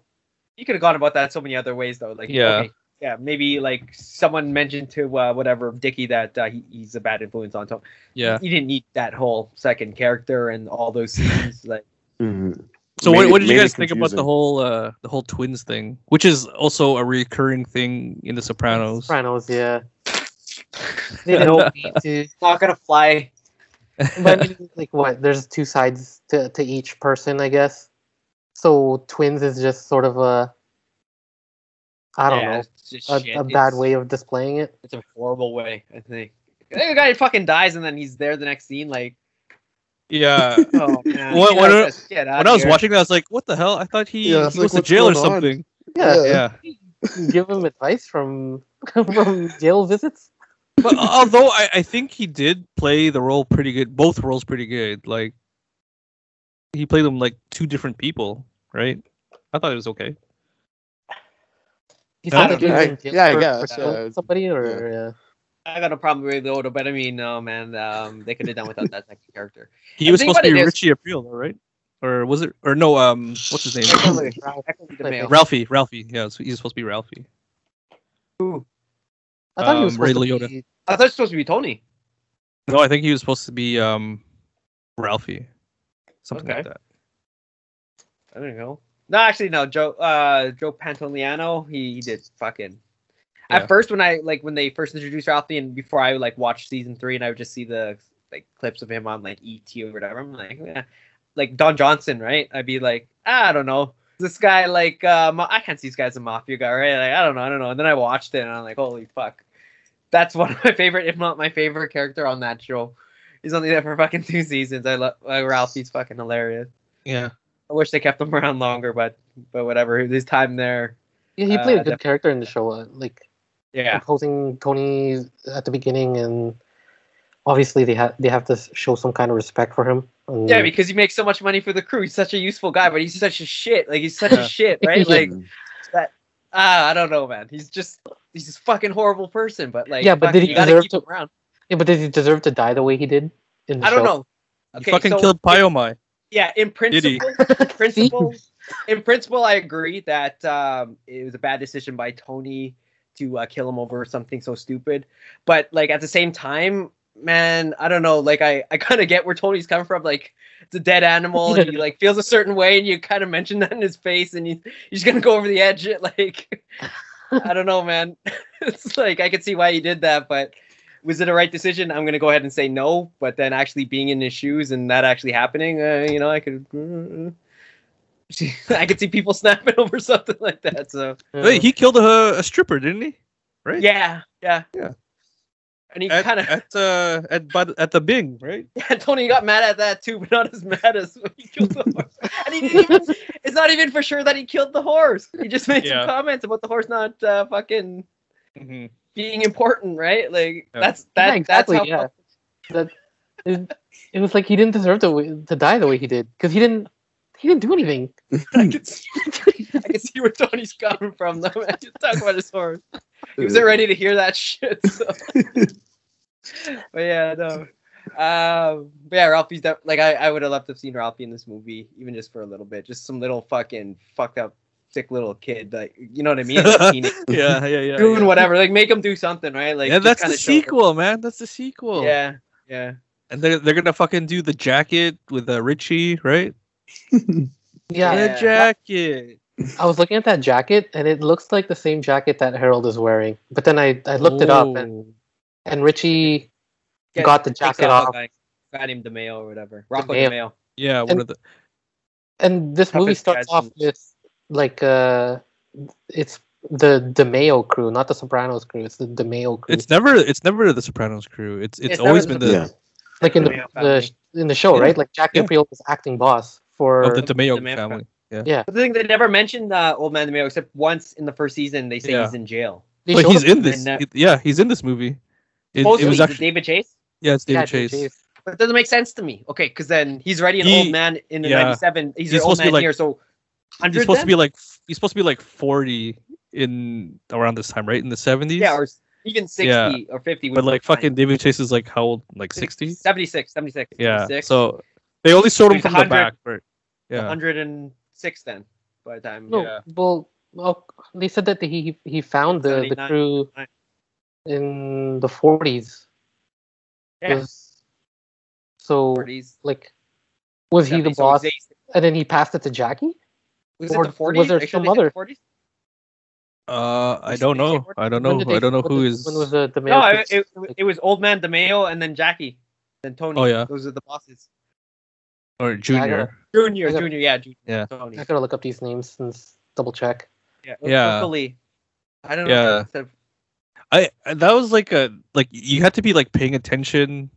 You could have gone about that so many other ways though. Like Yeah. okay, yeah, maybe like someone mentioned to uh, whatever Dickie that uh, he, he's a bad influence on Tom. Yeah. You didn't need that whole second character and all those scenes. Like Mhm. So what, it- what did you guys think about the whole uh the whole twins thing, which is also a recurring thing in The Sopranos? Sopranos, yeah. They don't need to. not gonna fly. But I mean, like, what? There's two sides to, to each person, I guess. So twins is just sort of a. I don't Yeah, know. it's just A, a bad It's- way of displaying it. It's a horrible way. I think. The guy fucking dies and then he's there the next scene. Like, Yeah. oh man. When- when I- this- get out when I was here. watching that, I was like, "What the hell? I thought he, Yeah, he it's like, to what's jail or going on? something." Yeah, Yeah. give him advice from from jail visits. but although I, I think he did play the role pretty good, both roles pretty good. Like he played them like two different people, right? I thought it was okay. He I don't that he know. was Yeah, yeah, I guess, uh, somebody, or yeah. I got no problem with Oda, but I mean, no man, um, they could have done without that second character. He I was supposed to be it is- Richie Aprile, though, right? Or was it? Or no? Um, what's his name? Eckley, Ralph- Eckley the male. Ralphie. Ralphie. Yeah, so he's supposed to be Ralphie. Who? I thought he was Um, Ray to Liotta. be. I thought it was supposed to be Tony. No, I think he was supposed to be um, Ralphie. Something like that. I don't know. No, actually, no. Joe, uh, Joe Pantoliano, he, he did fucking. Yeah. At first, when I like when they first introduced Ralphie, and before I like watched season three, and I would just see the like clips of him on like ET or whatever. I'm like, yeah. like Don Johnson, right? I'd be like, ah, I don't know. This guy, like, uh, ma- I can't see this guy's a mafia guy, right? Like, I don't know, I don't know. And then I watched it, and I'm like, holy fuck, that's one of my favorite, if not my favorite character on that show. He's only there for fucking two seasons. I love uh, Ralphie's fucking hilarious. Yeah. I wish they kept him around longer, but but whatever. His time there, Yeah, he played Uh, a good character in the show. Uh, like yeah, opposing Tony at the beginning, and obviously they have they have to show some kind of respect for him. And, yeah, because he makes so much money for the crew. He's such a useful guy, but he's such a shit. Like he's such Yeah. a shit, right? Like ah, I don't know, man. He's just he's just fucking horrible person. But like, Yeah, but fuck, did he deserve to- him around? Yeah, but did he deserve to die the way he did? In the I don't show? know. He Okay, fucking so- killed Pie-O-My. Yeah, in Did he? principle, principle, in principle, I agree that um, it was a bad decision by Tony to uh, kill him over something so stupid. But like at the same time, man, I don't know. Like I, I kind of get where Tony's coming from. Like it's a dead animal, and he like feels a certain way, and you kind of mention that in his face, and you, you're just gonna go over the edge. Like I don't know, man. it's like I could see why he did that, but was it a right decision? I'm gonna go ahead and say no. But then actually being in his shoes and that actually happening, uh, you know, I could. I could see people snapping over something like that. So. Wait, he killed a, a stripper, didn't he? Right? yeah, yeah, Yeah. And he kind of at uh at but at the Bing, right? yeah, Tony got mad at that too, but not as mad as he killed the horse. And he didn't even. It's not even for sure that he killed the horse. He just made Yeah. some comments about the horse not uh, fucking Mm-hmm. Being important, right? Like Yeah. that's that. Yeah, exactly. That's how. yeah. That it, it was like he didn't deserve to to die the way he did because he didn't he didn't do anything. I can see, I can see where Tony's coming from though. Man. Just talk about his horse. He wasn't ready to hear that shit. So. but yeah, no. Um, but yeah, Ralphie's def- like I, I would have loved to have seen Ralphie in this movie, even just for a little bit, just some little fucking fucked up, sick little kid, like you know what I mean? Like, teenage- yeah, yeah, yeah. doing yeah. whatever, like make him do something, right? Like yeah, that's the kinda show him. sequel, man. That's the sequel. Yeah, yeah. and they're they're gonna fucking do the jacket with uh, Richie, right? Yeah, Yeah. The jacket. I was looking at that jacket and it looks like the same jacket that Harold is wearing. But then I, I looked it up and, and Richie Get- got the jacket off off. a guy, guy named DiMeo or whatever. Rocco DiMeo. DiMeo. Yeah, one And- of the. And this movie Toughest starts off with like uh it's the DiMeo crew, not the Sopranos crew. It's the DiMeo crew. It's never it's never the Sopranos crew. It's it's, It's always been the the Yeah. like in the, DiMeo the in the show, Yeah. right? Like Jack Yeah. Gabriel was acting boss for of the DiMeo DiMeo family. yeah. But the thing they never mentioned uh, Old Man DiMeo except once in the first season they say Yeah. he's in jail. They But he's in this. and, uh, yeah, he's in this movie. It, it was actually David Chase. yeah, it's David yeah, Chase. But it doesn't make sense to me. Okay, because then he's already an He- old man in the yeah. '97. He's, He's an old supposed to be man like- here, so He's hundred. supposed to be like he's supposed to be like forty in around this time, right? In the seventies. yeah, or even sixty Yeah. or fifty. but like fine. fucking David Chase is like how old? Like sixty. 76, 76, Yeah. 76. So they only showed him from the back, right? Yeah. 106 then by the time. No, Yeah. well, well, they said that he he found the, the crew in the forties. Yeah. So 40s, like, was he the 70s, so boss? they- And then he passed it to Jackie. Was Or it the 40s? was there Are some they said other- 40s? Uh, I don't know. I don't know. They- I don't know when who did- is. When was the the No, male it, crew- it, it was Old Man DiMeo and then Jackie, then Tony. Oh, yeah. those are the bosses. or I Junior. Junior, I got- Junior, yeah, Junior, Yeah. Tony. I gotta look up these names and double check. Yeah, Yeah. Hopefully, I don't Yeah. know. if that's a- I I- that was like a like you had to be like paying attention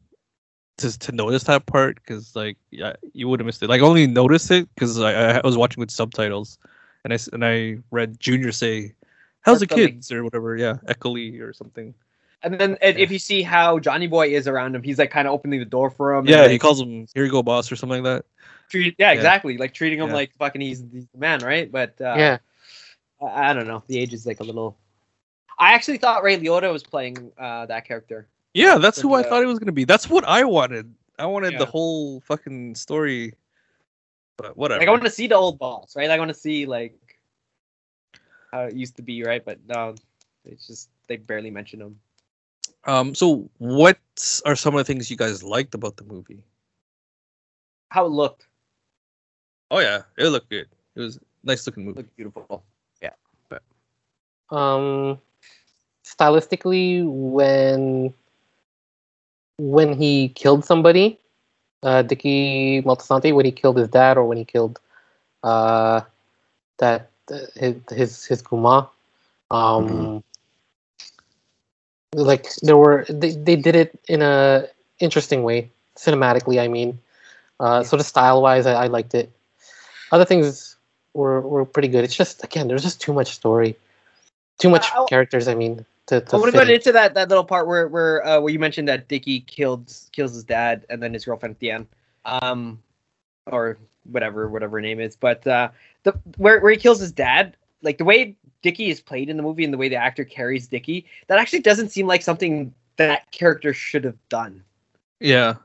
to to notice that part because like yeah you would have missed it. Like I only noticed it because I, I was watching with subtitles and I s- and I read Junior say, "How's the Eckley. kids?" or whatever. Yeah, Eckley or something. And then and if you see how Johnny Boy is around him, he's like kind of opening the door for him. and, Yeah, like, he calls him "Here you go, boss" or something like that. treat, yeah, Yeah. exactly, like treating him Yeah. like fucking he's, he's the man, right? But uh, yeah, I, I don't know. The age is like a little. I actually thought Ray Liotta was playing uh, that character. Yeah, that's who I uh, thought it was gonna be. That's what I wanted. I wanted the whole fucking story. But whatever. Like I want to see the old boss, right? I want to see like how it used to be, right? But no, it's just they barely mention him. Um. So, what are some of the things you guys liked about the movie? How it looked Oh yeah, it looked good. It was a nice looking movie. looked beautiful. Yeah. Um stylistically when when he killed somebody uh Dicky Moltisanti when he killed his dad or when he killed uh that uh, his his his kuma um Mhm. like there were they, they did it in a interesting way cinematically I mean. Uh Yeah. sort of style wise I, I liked it. Other things were were pretty good. It's just again there's just too much story. Too much Uh, I'll- characters I mean to, to I want to go into that that little part where where uh, where you mentioned that Dickie killed kills his dad and then his girlfriend at the end, um, or whatever whatever her name is. But uh, the where where he kills his dad, like the way Dickie is played in the movie and the way the actor carries Dickie, that actually doesn't seem like something that character should have done. Yeah.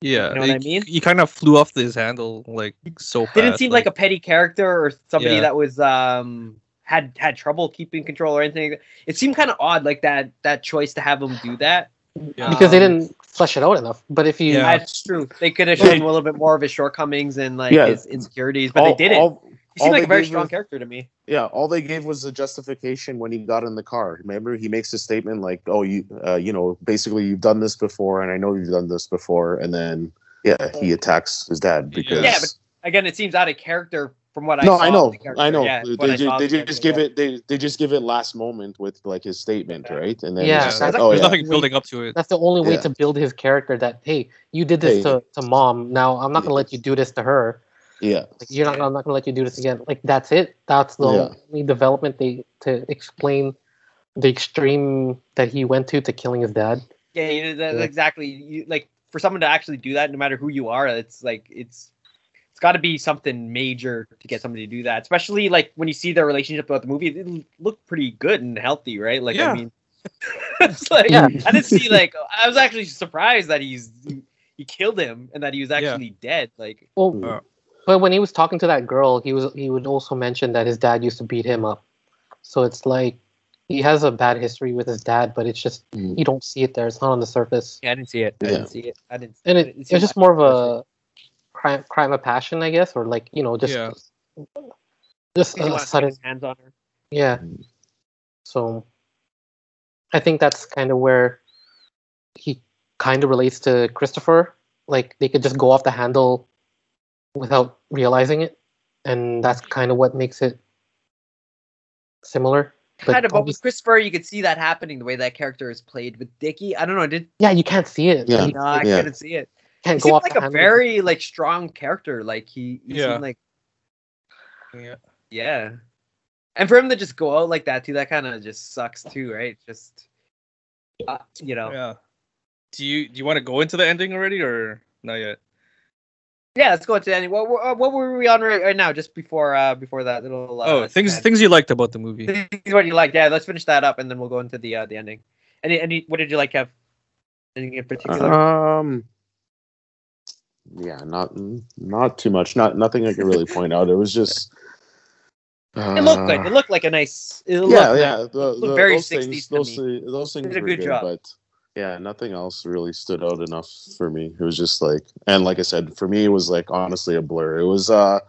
Yeah. You know what I mean? He kind of flew off his handle like so fast. Didn't seem like, a petty character or somebody Yeah. that was um had had trouble keeping control or anything. It seemed kind of odd, like that that choice to have him do that. Yeah. because they Um, didn't flesh it out enough. But if you, Yeah. That's true. They could have shown a little bit more of his shortcomings and like Yeah. his insecurities, but all, they didn't. all- he seemed like a very strong was- character to me. yeah, all they gave was a justification when he got in the car. Remember, he makes a statement like, "Oh, you, uh, you know, basically you've done this before, and I know you've done this before." And then, yeah, he attacks his dad because. Yeah, but Again, it seems out of character from what I no, saw. I know. I know. Yeah, what they ju- saw of they the just give yeah. it. They they just give it last moment with like his statement, Yeah. right? And then Yeah, just like, oh There's yeah, nothing building up to it. that's the only way Yeah. to build his character. That hey, you did this Hey. to, to mom. Now I'm not gonna let you do this to her. yeah, Like you're not. I'm not gonna let you do this again. Like that's it. That's the Yeah. only development they to explain the extreme that he went to to killing his dad. Yeah, you know, that, Yeah. exactly. You like for someone to actually do that, no matter who you are, it's like it's it's got to be something major to get somebody to do that. Especially like when you see their relationship throughout the movie, it looked pretty good and healthy, right? Like Yeah. I mean, it's like Yeah. I didn't see like I was actually surprised that he's he killed him and that he was Yeah. actually dead. Like Well, Uh, but when he was talking to that girl, he was he would also mention that his dad used to beat him up. So it's like he has a bad history with his dad, but it's just Mm. you don't see it there. It's not on the surface, yeah, I didn't see it. I Yeah. didn't see it. I didn't. and I it, it's see just more of a crime crime of passion, I guess, or like you know just Yeah. just He a wanted to get sudden hands on her. Yeah. So I think that's kind of where he kind of relates to Christopher. Like they could just go off the handle without realizing it. And that's kind of what makes it similar. But Kind of, but with Christopher, you could see that happening the way that character is played. With Dickie, I don't know. Did Yeah, you can't see it. Yeah. No, I Yeah. couldn't see it. He can't go seemed off like the a handle. very like strong character. Like he, he Yeah. seemed like Yeah. yeah. And for him to just go out like that too, that kind of just sucks too, right? Just uh, you know, yeah. Yeah. Do you do you want to go into the ending already or not yet? Yeah, let's go into the ending. What, what, what were we on right, right now? Just before uh before that little uh, oh, things span? things you liked about the movie. Things what you liked. Yeah, let's finish that up and then we'll go into the uh, the ending. Any any what did you like? Have anything in particular? Um, yeah, not not too much. Not nothing I can really point out. It was just. Uh, it looked good. It looked like a nice. It yeah, nice. yeah. The, the- very those 60s things, those, those things Did a good good, job. but yeah, nothing else really stood out enough for me. It was just like, and like I said, for me, it was like honestly a blur. It was uh,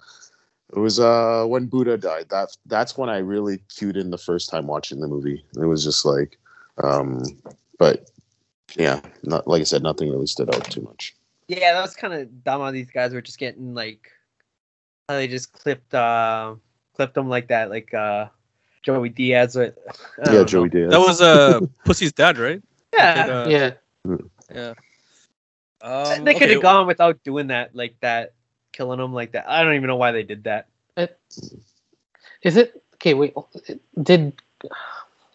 it was uh when Buddha died. That that's when I really cued in the first time watching the movie. It was just like, um, but yeah, not like I said, nothing really stood out too much. Yeah, that was kind of dumb. How these guys were just getting like, how they just clipped, uh, clipped them like that, like uh, Joey Diaz. With, I Yeah, don't know. Joey Diaz. That was uh Pussy's dad, right? Yeah, Uh, yeah. Yeah. Um, they could have okay, gone without doing that, like that, killing them like that. I don't even know why they did that. It, is it okay? Wait, did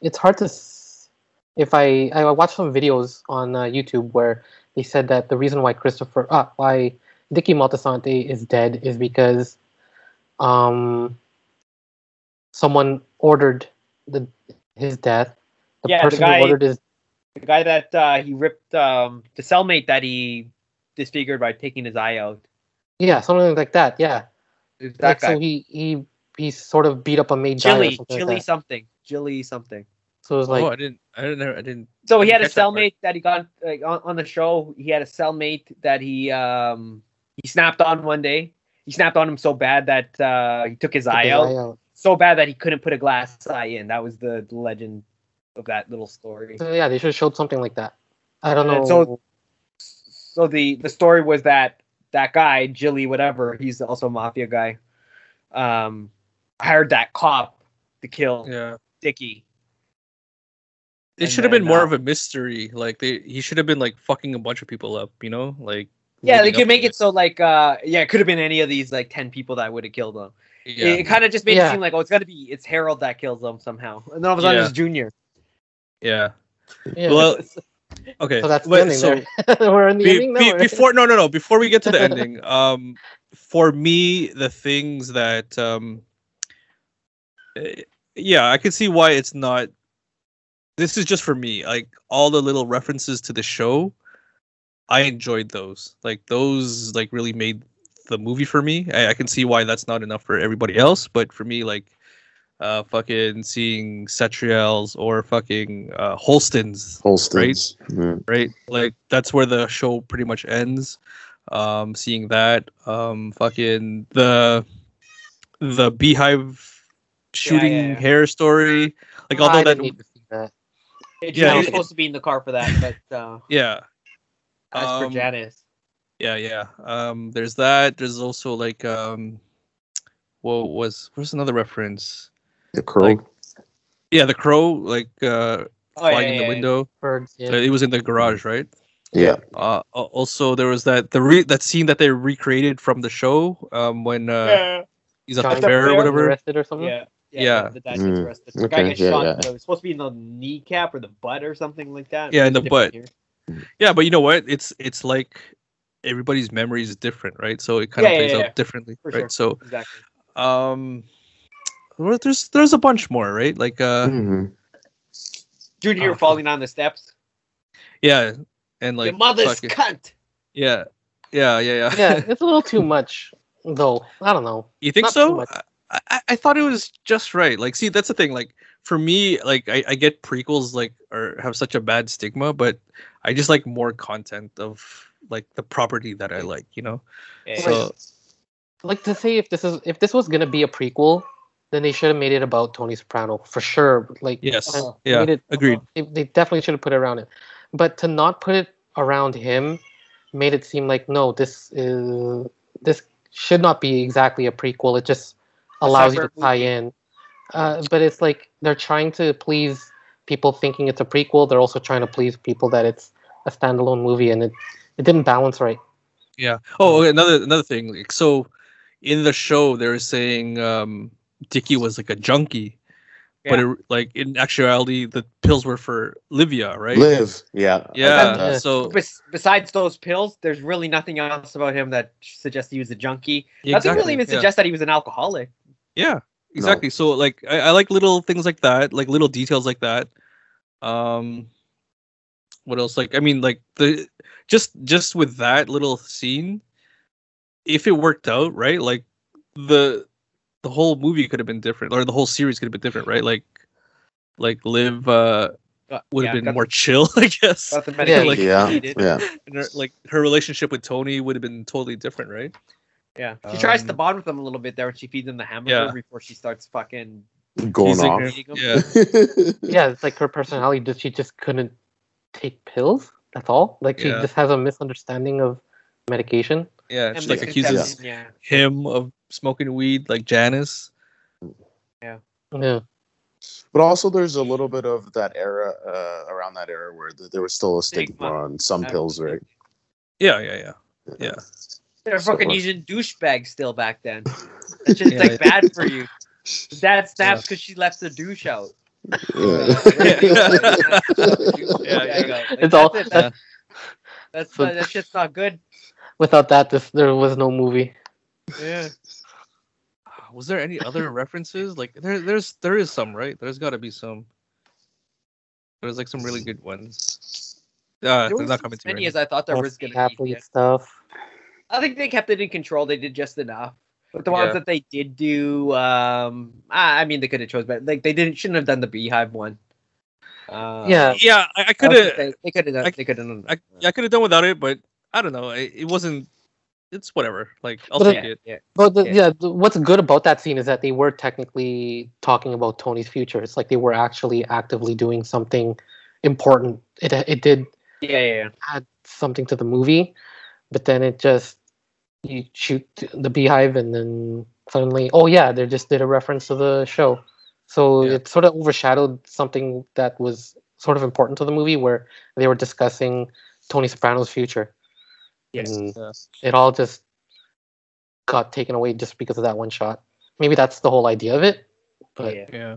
it's hard to s- if I I watched some videos on uh, YouTube where they said that the reason why Christopher ah why Dicky Moltisanti is dead is because um someone ordered the his death. The Yeah, the person guy- who ordered his The guy that uh, he ripped, um, the cellmate that he disfigured by taking his eye out. yeah something like that yeah. Was Like, guy. so he he he sort of beat up a maid guy or Chili, something Chili like something, Chili something. So it was like oh, I didn't. I didn't. know, I didn't. So he had a Catch that cellmate that he got like, on, on the show. He had a cellmate that he um he snapped on one day. He snapped on him so bad that uh, he took his took eye his out. eye out. So bad that he couldn't put a glass eye in. That was the legend of that little story. So yeah, they should have showed something like that. I don't know. And so- So the the story was that that guy Jilly whatever he's also a mafia guy, um, hired that cop to kill Yeah. Dickie. It should have been more uh, of a mystery. Like they, he should have been like fucking a bunch of people up. You know, like. Yeah, they could make it so like uh yeah, it could have been any of these like ten people that would have killed him. Yeah. It, kind of just made it seem like oh, it's got to be it's Harold that kills them somehow, and then all of a sudden it's Junior. yeah. yeah. Well, okay. so that's the wait, ending so- We're in the Be- ending now. be- right? before no no no before we get to the ending um for me the things that um eh, yeah i can see why it's not this is just for me like all the little references to the show i enjoyed those like those like really made the movie for me i, I can see why that's not enough for everybody else but for me like uh fucking seeing Satriale's or fucking uh Holsten's Holsten's. Yeah. right? Like that's where the show pretty much ends. Um, seeing that, um, fucking the the beehive shooting yeah, yeah. hair story, like I although that didn't need to. Yeah, Yeah, was it- supposed to be in the car for that, but uh, yeah, as for Um, Janice, yeah, yeah. Um, there's that. There's also like um, what was where's another reference? The crow. Like, Yeah, the crow like uh oh, flying yeah, in the yeah, window. Birds. Yeah. So it was in the garage, right? yeah. Uh, also there was that the re- that scene that they recreated from the show um when uh yeah. he's at Johnny the fair or whatever. Arrested or something. yeah. Yeah, Yeah. the, the dad gets Mm, arrested. The guy okay, gets yeah, shot. yeah. in the- It supposed to be in the kneecap or the butt or something like that. Yeah, in the butt. here. Yeah, but you know what? It's it's like everybody's memory is different, right? So it kind Yeah, of plays yeah, out differently, for right? sure. So Exactly. um there's there's a bunch more, right? Like uh Mhm. Junior Oh, falling down the steps. yeah, and like Your mother's fucking- cunt. yeah. Yeah, yeah, yeah. Yeah, it's a little too much, though. I don't know. You think Not too so? Much. I, I, I thought it was just right. Like, see, that's the thing. Like, for me, like, I, I get prequels like or have such a bad stigma, but I just like more content of like the property that I like. You know. Yeah. So Like to say if this is if this was gonna be a prequel, then they should have made it about Tony Soprano for sure. Like yes, uh, yeah, it- agreed. they, they definitely should have put it around it. But to not put it around him made it seem like no, this is this should not be exactly a prequel. It just allows you to tie in. Uh, but it's like they're trying to please people thinking it's a prequel. They're also trying to please people that it's a standalone movie, and it it didn't balance right. Yeah. Oh, okay, another another thing. Like, so in the show, they're saying um, Dickie was like a junkie, but it, like in actuality, the pills were for Livia, right? Liv. Yeah. I Yeah. got. So Bes- besides those pills, there's really nothing else about him that suggests he was a junkie. Nothing exactly, really even yeah. suggests that he was an alcoholic. Yeah, exactly. So like I, I like little things like that, like little details like that. Um what else? Like I mean like the just just with that little scene, if it worked out, right? Like the the whole movie could have been different or the whole series could have been different, right? Like like Liv uh Got- would yeah, have been got- more chill, I guess. Yeah, like- Yeah. Yeah. Her, like her relationship with Tony would have been totally different, right? Yeah. She tries to Um, bond with him a little bit there when she feeds him the hamburger Yeah. before she starts fucking Going off. her. eating him. Yeah. yeah, it's like her personality. Does she just couldn't take pills. That's all. Like she Yeah. just has a misunderstanding of medication. Yeah. And She like misconception, accuses Yeah. him of smoking weed like Janice. Yeah. Yeah. But also, there's a little bit of that era uh, around that era where th- there was still a stigma, Stigma. on some pills, right? Yeah, yeah, yeah. Yeah. They're So, fucking uh, using douchebags still back then. That's just Yeah, like yeah. bad for you. Dad snaps Yeah. because she left the douche out. Yeah. Yeah, yeah. you go. Like, It's all- that's it. Yeah. That's So- not, that shit's not good. Without that, this there was no movie. Yeah. Was there any other references? Like there, there's there is some, right? There's got to be some. There's like some really good ones. Uh, There was not as coming to me. many right as I thought there was gonna be. athlete yeah. stuff. I think they kept it in control. They did just enough. But the ones Yeah. that they did do, um, I, I mean, they could have chose, but like they didn't, shouldn't have done the beehive one. Uh, Yeah. Yeah, I, I I could have. They, they could have done. I- they could have done. I, I could have done without it, but I don't know. It, it wasn't. It's whatever. Like I'll But take yeah, it. yeah. But the, Yeah. yeah, the, what's good about that scene is that they were technically talking about Tony's future. It's like they were actually actively doing something important. It it did Yeah, yeah, yeah. add something to the movie, but then it just you shoot the beehive and then suddenly oh yeah they just did a reference to the show so Yeah. it sort of overshadowed something that was sort of important to the movie where they were discussing tony soprano's future Yes. and Yeah. it all just got taken away just because of that one shot maybe that's the whole idea of it but yeah. Yeah.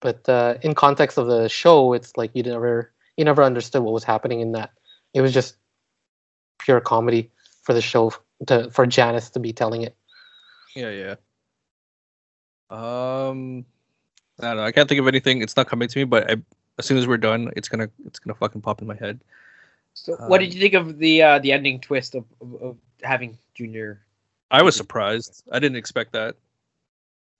but uh, in context of the show it's like you never you never understood what was happening in that it was just pure comedy for the show to for janice to be telling it Yeah, yeah. Um, I don't know. I can't think of anything. It's not coming to me, but I, as soon as we're done, it's gonna it's gonna fucking pop in my head. So, what Um, did you think of the uh, the ending twist of, of, of having Junior? I was surprised. I didn't expect that.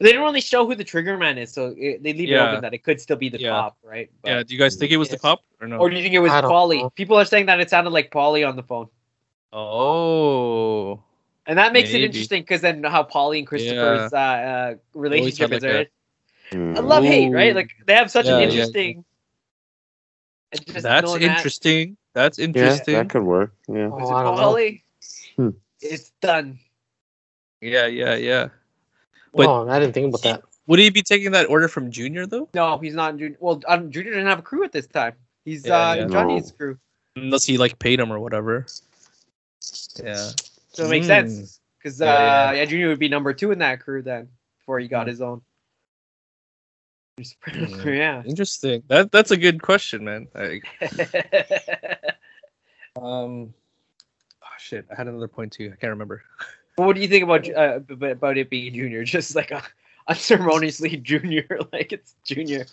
They didn't really show who the trigger man is, so it, they leave it open that it could still be the Yeah. cop, right? But- yeah. Do you guys think it was the Yes. cop or no? Or do you think it was I Paulie? People are saying that it sounded like Paulie on the phone. Oh. And that makes it interesting because then how Paulie and Christopher's uh, uh, relationship is. like, right? Mm. I love hate, right? Like they have such Yeah, an interesting. and just That's knowing that- interesting. That's Yeah, interesting. that could work. Yeah. Oh, Was it I don't know. Paulie? Hmm. It's done. Yeah, yeah, yeah. But- oh i didn't think about that Would he be taking that order from Junior though? No, he's not. in Junior. Well, um, Junior didn't have a crew at this time. He's Yeah, uh, yeah. Johnny's No. crew, Unless he like paid him or whatever. Yeah. so it makes Mm. sense. Because uh, Yeah, yeah, yeah. Junior would be number two in that crew then, before he got his own. Yeah. yeah. Interesting. That that's a good question, man. I, Um, oh, shit, I had another point too. I can't remember. But what do you think about uh, about it being Junior? Just like a unceremoniously Junior, like it's Junior,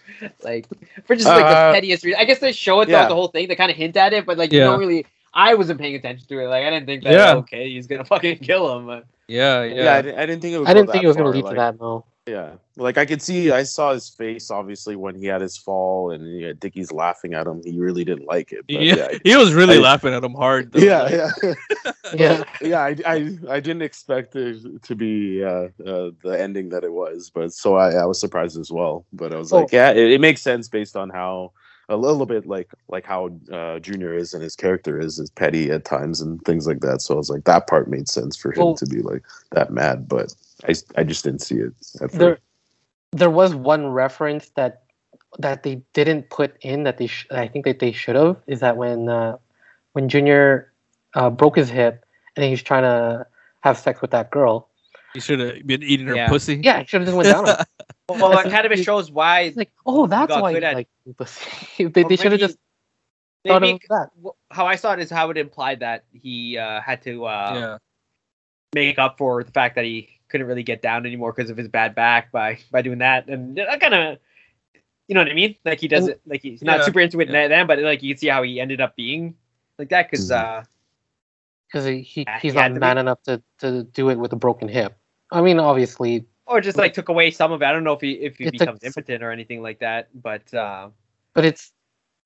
like for just like Uh, the pettiest reason. I guess they show it throughout yeah. the whole thing. They kind of hint at it, but like you don't really. I wasn't paying attention to it. Like I didn't think that. Yeah. Okay, he's gonna fucking kill him. But Yeah, Yeah, yeah, I, didn't, I didn't think it would. I didn't think it was gonna lead like- to that. No. Yeah, like I could see, I saw his face obviously when he had his fall, and yeah, Dickie's laughing at him. He really didn't like it. But yeah. yeah, He was really I- laughing at him hard. Though. yeah, yeah, Yeah. yeah. I, I, I didn't expect it to be uh, uh, the ending that it was, but so I, I was surprised as well. But I was Oh. like, yeah, it, it makes sense based on how a little bit like like how uh, Junior is and his character is is petty at times and things like that. So I was like, that part made sense for him Well- to be like that mad, but I, I just didn't see it. There, there was one reference that that they didn't put in that they sh- I think that they should have is that when uh, when Junior uh, broke his hip and he's trying to have sex with that girl. He should have been eating her Yeah. pussy. Yeah, he should have just went down. on it. well, that kind of shows why. It's like, oh, that's got why good you at- like pussy. they Well, they should have just thought maybe of that. how I saw it is how it implied that he uh, had to uh, yeah, make up for the fact that he couldn't really get down anymore because of his bad back by by doing that, and that kind of, you know what I mean? Like he does it, like he's not Yeah, super into it yeah. then, but like you can see how he ended up being like that because Mhm. uh, because he, he he's he not to man enough to, to do it with a broken hip. I mean, obviously, or just like took away some of it. I don't know if he if he It took becomes some- impotent or anything like that, but uh, but it's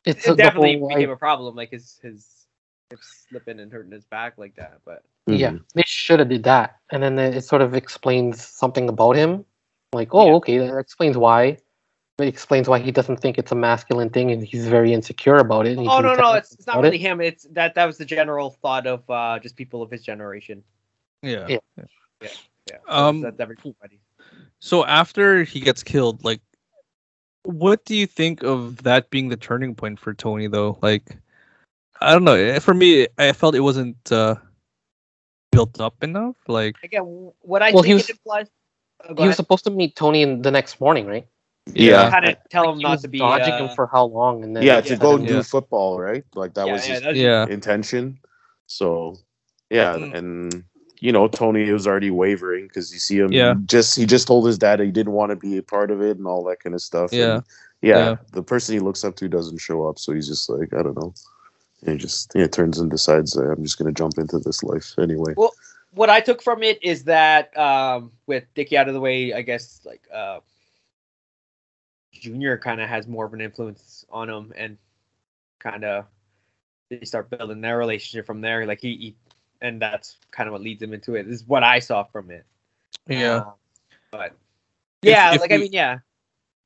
it's it definitely became like, a problem. Like his his hip slipping and hurting his back like that, but. yeah. Mhm. They should have did that, and then it sort of explains something about him. Like, oh, Yeah. okay, that explains why. It explains why he doesn't think it's a masculine thing, and he's very insecure about it. Oh no, no, it's, it's not about really it. him. It's that that was the general thought of uh, just people of his generation. yeah. Yeah. Yeah, Um, that's everybody. So after he gets killed, like, what do you think of that being the turning point for Tony? Though, like, I don't know. eh, For me, I felt it wasn't uh, built up enough. Like, Again, what I Well, think he was- it implies. Oh, He was supposed to meet Tony in the next morning, right? Yeah, kind of tell him not to be dodging uh, him for how long, and then yeah, Yeah. to go do Yeah. football, right? Like that yeah, was yeah, his that's- yeah, intention. So, yeah, Mm. and you know, Tony was already wavering because you see him. Yeah. just he just told his dad he didn't want to be a part of it and all that kind of stuff. Yeah. and yeah, Yeah. The person he looks up to doesn't show up, so he's just like, I don't know. And he just yeah turns and decides uh, I'm just gonna jump into this life anyway. Well, what I took from it is that um, with Dickie out of the way, I guess like uh, Junior kind of has more of an influence on him, and kind of they start building their relationship from there. Like he, he and that's kind of what leads him into it. This is what I saw from it. yeah. Uh, but yeah, if like I we- mean, yeah,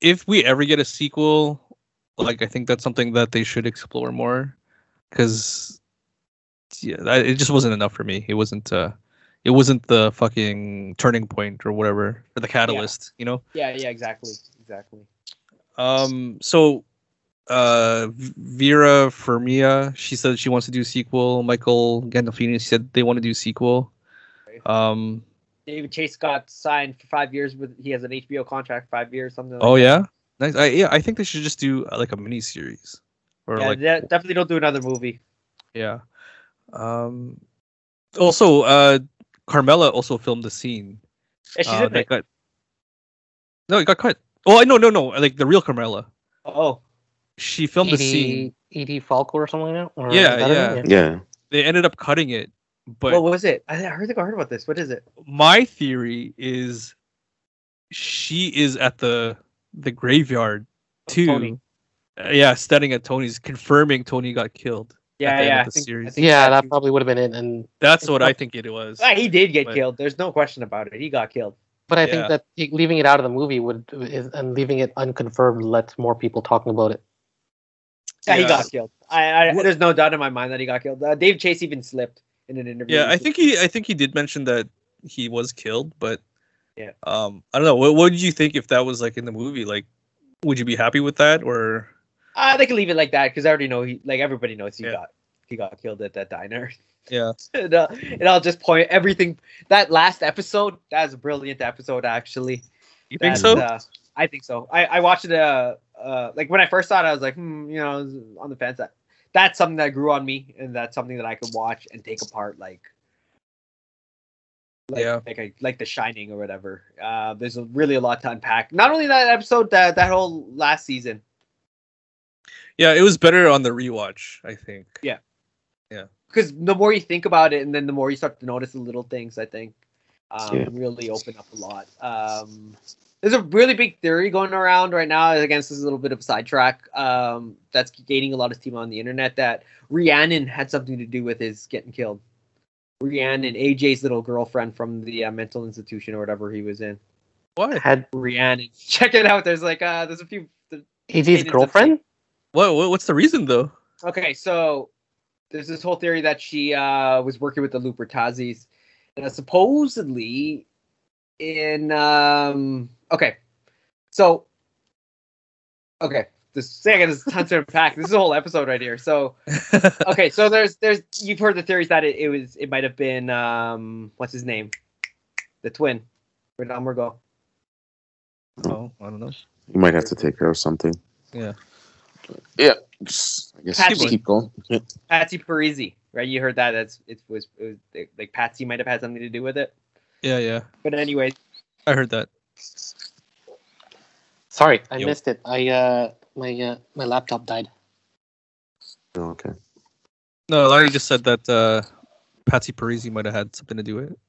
if we ever get a sequel, like I think that's something that they should explore more, because yeah, it just wasn't enough for me. It wasn't. uh It wasn't the fucking turning point or whatever, or the catalyst. You know. yeah, yeah, exactly, exactly. Um. So, uh, Vera Farmiga, she said she wants to do sequel. Michael Gandolfini said they want to do sequel. Um. David Chase got signed for five years with he has an HBO contract, five years, something. Like Oh that. yeah. Nice. I, yeah. I think they should just do uh, like a mini series, or yeah, like de- definitely don't do another movie. Yeah. Um. Also, uh, Carmela also filmed the scene. Yeah, she's uh, in it. got. No, it got cut. Oh, no, no, no! Like the real Carmela. Oh, She filmed the scene. Edie, Edie Falco or something like that. Or Yeah, is that yeah. name? Yeah, They ended up cutting it, but what was it? I I heard, I heard about this. What is it? my theory is she is at the the graveyard too. Tony. Uh, yeah, standing at Tony's, confirming Tony got killed. Yeah, yeah. I the think, I series. think Yeah, that too. probably would have been it. And That's what I think it was. Ah, he did get But- killed. There's no question about it. He got killed. But I Yeah. think that leaving it out of the movie would and leaving it unconfirmed lets more people talking about it. Yeah, he got killed. I, I What- there's no doubt in my mind that he got killed. Uh, Dave Chase even slipped in an interview. Yeah, I think he I think he did mention that he was killed, but Yeah. um, I don't know. What what did you think if that was like in the movie? Like, would you be happy with that or? Uh, they can leave it like that because I already know he like everybody knows he Yeah. got he got killed at that diner. Yeah, and, uh, and I'll just point everything. That last episode, that was a brilliant episode actually. you think That, so? Uh, I think so. I, I watched it. Uh, uh, like when I first saw it, I was like, hmm, you know, on the fence. that's something that grew on me, and that's something that I could watch and take apart, like, like Yeah. like a, like The Shining or whatever. Uh, there's a, really a lot to unpack. Not only that episode, that that whole last season. Yeah, it was better on the rewatch, I think. Yeah. Because the more you think about it, and then the more you start to notice the little things, I think um, Yeah. really open up a lot. Um, there's a really big theory going around right now. Again, this is a little bit of a sidetrack. Um, that's gaining a lot of steam on the internet. That Rhiannon had something to do with his getting killed. Rhiannon, AJ's little girlfriend from the uh, mental institution or whatever he was in. What Had Rhiannon, check it out. There's like uh, there's a few. AJ's Cadence of girlfriend? What, what? What's the reason though? Okay, so there's this whole theory that she uh, was working with the Lupertazzis. Uh, supposedly, in um, okay, so okay, this second is tons to unpack. This is a whole episode right here. So okay, so there's there's you've heard the theories that it, it was it might have been um what's his name, the twin, Renan Murgo. oh, I don't know. You might have to take care of something. Yeah. Yeah. I guess Patsy. keep going. Yeah. Patsy Parisi, right? You heard that? That's it was, it was like Patsy might have had something to do with it. Yeah, yeah. But anyway, I heard that. Sorry, I Yo. missed it. I uh my uh my laptop died. Oh, Okay. No, Larry just said that uh, Patsy Parisi might have had something to do with it.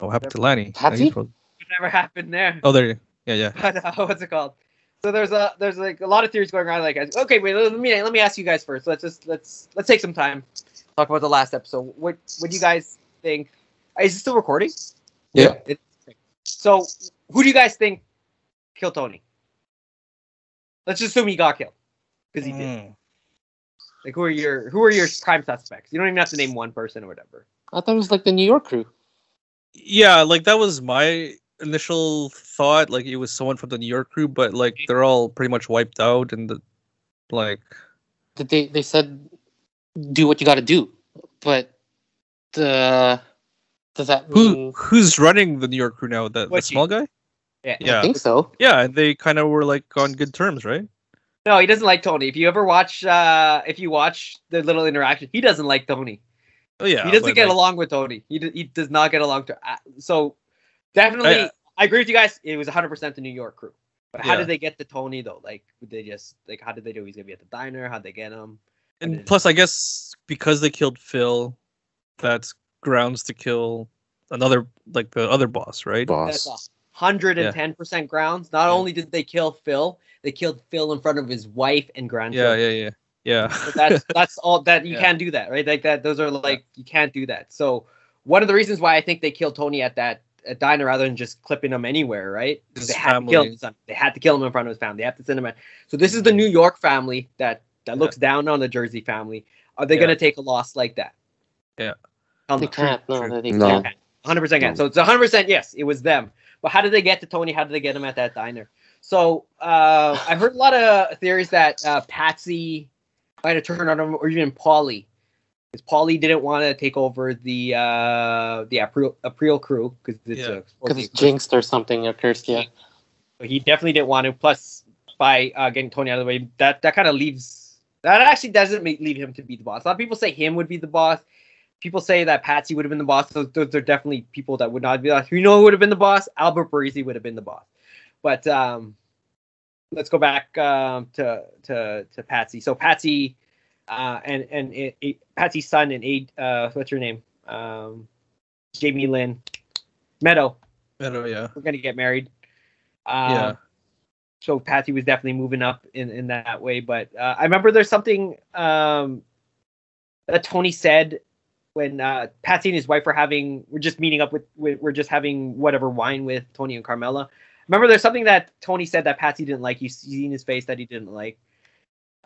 Oh, what happened to Lanny? Patsy? He's probably- whatever happened there. Oh, there you. Yeah, yeah. But, uh, what's it called? So there's a there's like a lot of theories going around. Like, okay, wait, let me let me ask you guys first. Let's just let's let's take some time talk about the last episode. What what do you guys think? Is it still recording? Yeah. It, so who do you guys think killed Tony? Let's just assume he got killed because he did. Mm. Like, who are your who are your prime suspects? You don't even have to name one person or whatever. I thought it was like the New York crew. Yeah, like that was my initial thought. Like it was someone from the New York crew, but like they're all pretty much wiped out, and the like. That they they said do what you got to do, but the does that Who mean? who's running the New York crew now? The, the Butchie. small guy? Yeah. I think so. yeah. and They kind of were like on good terms, right? No, he doesn't like Tony. If you ever watch, uh if you watch the little interaction, he doesn't like Tony. Oh yeah. he doesn't get like, along with Tony. He d- he does not get along to. Uh, so definitely, oh, I- I, agree with you guys. It was 100 percent the New York crew. But how Yeah. did they get to Tony though? Like, would they just like how did they do? He's gonna be at the diner. How'd they get him? And plus, I guess because they killed Phil, that's grounds to kill another like the other boss, right? Boss. a hundred and ten percent grounds. Not Yeah. only did they kill Phil, they killed Phil in front of his wife and grandson. Yeah, yeah, yeah, yeah. So that's that's all that you Yeah. can't do that, right? Like that. Those are like you can't do that. So one of the reasons why I think they killed Tony at that at diner rather than just clipping him anywhere, right? His They had to kill family. his son. They had to kill him in front of his family. They have to send him out. So this is the New York family that that looks down on the Jersey family. Are they Yeah. going to take a loss like that? Yeah. They can't. No, true. they No. can't. 100% can. So it's 100% yes, it was them. But how did they get to Tony? How did they get him at that diner? So uh, I've heard a lot of theories that uh, Patsy might have turned on him, or even Paulie, because Paulie didn't want to take over the uh, the Aprile, Aprile crew because it's Yeah. a Because it's jinxed or something or cursed. Yeah. So he definitely didn't want to. Plus, by uh, getting Tony out of the way, that that kind of leaves that actually doesn't make, leave him to be the boss. A lot of people say him would be the boss. People say that Patsy would have been the boss. Those, those are definitely people that would not be the boss. You know who would have been the boss? Albert Parisi would have been the boss. But um, let's go back um, to to to Patsy. So Patsy uh, and and it, it, Patsy's son and Aid, uh, what's her name? Um, Jamie Lynn Meadow. Meadow, yeah. We're gonna get married. Um, Yeah. So Patsy was definitely moving up in, in that way. But uh, I remember there's something um, that Tony said when uh, Patsy and his wife were having, we're just meeting up with, with, we're just having whatever wine with Tony and Carmela. Remember, there's something that Tony said that Patsy didn't like. You see in his face that he didn't like.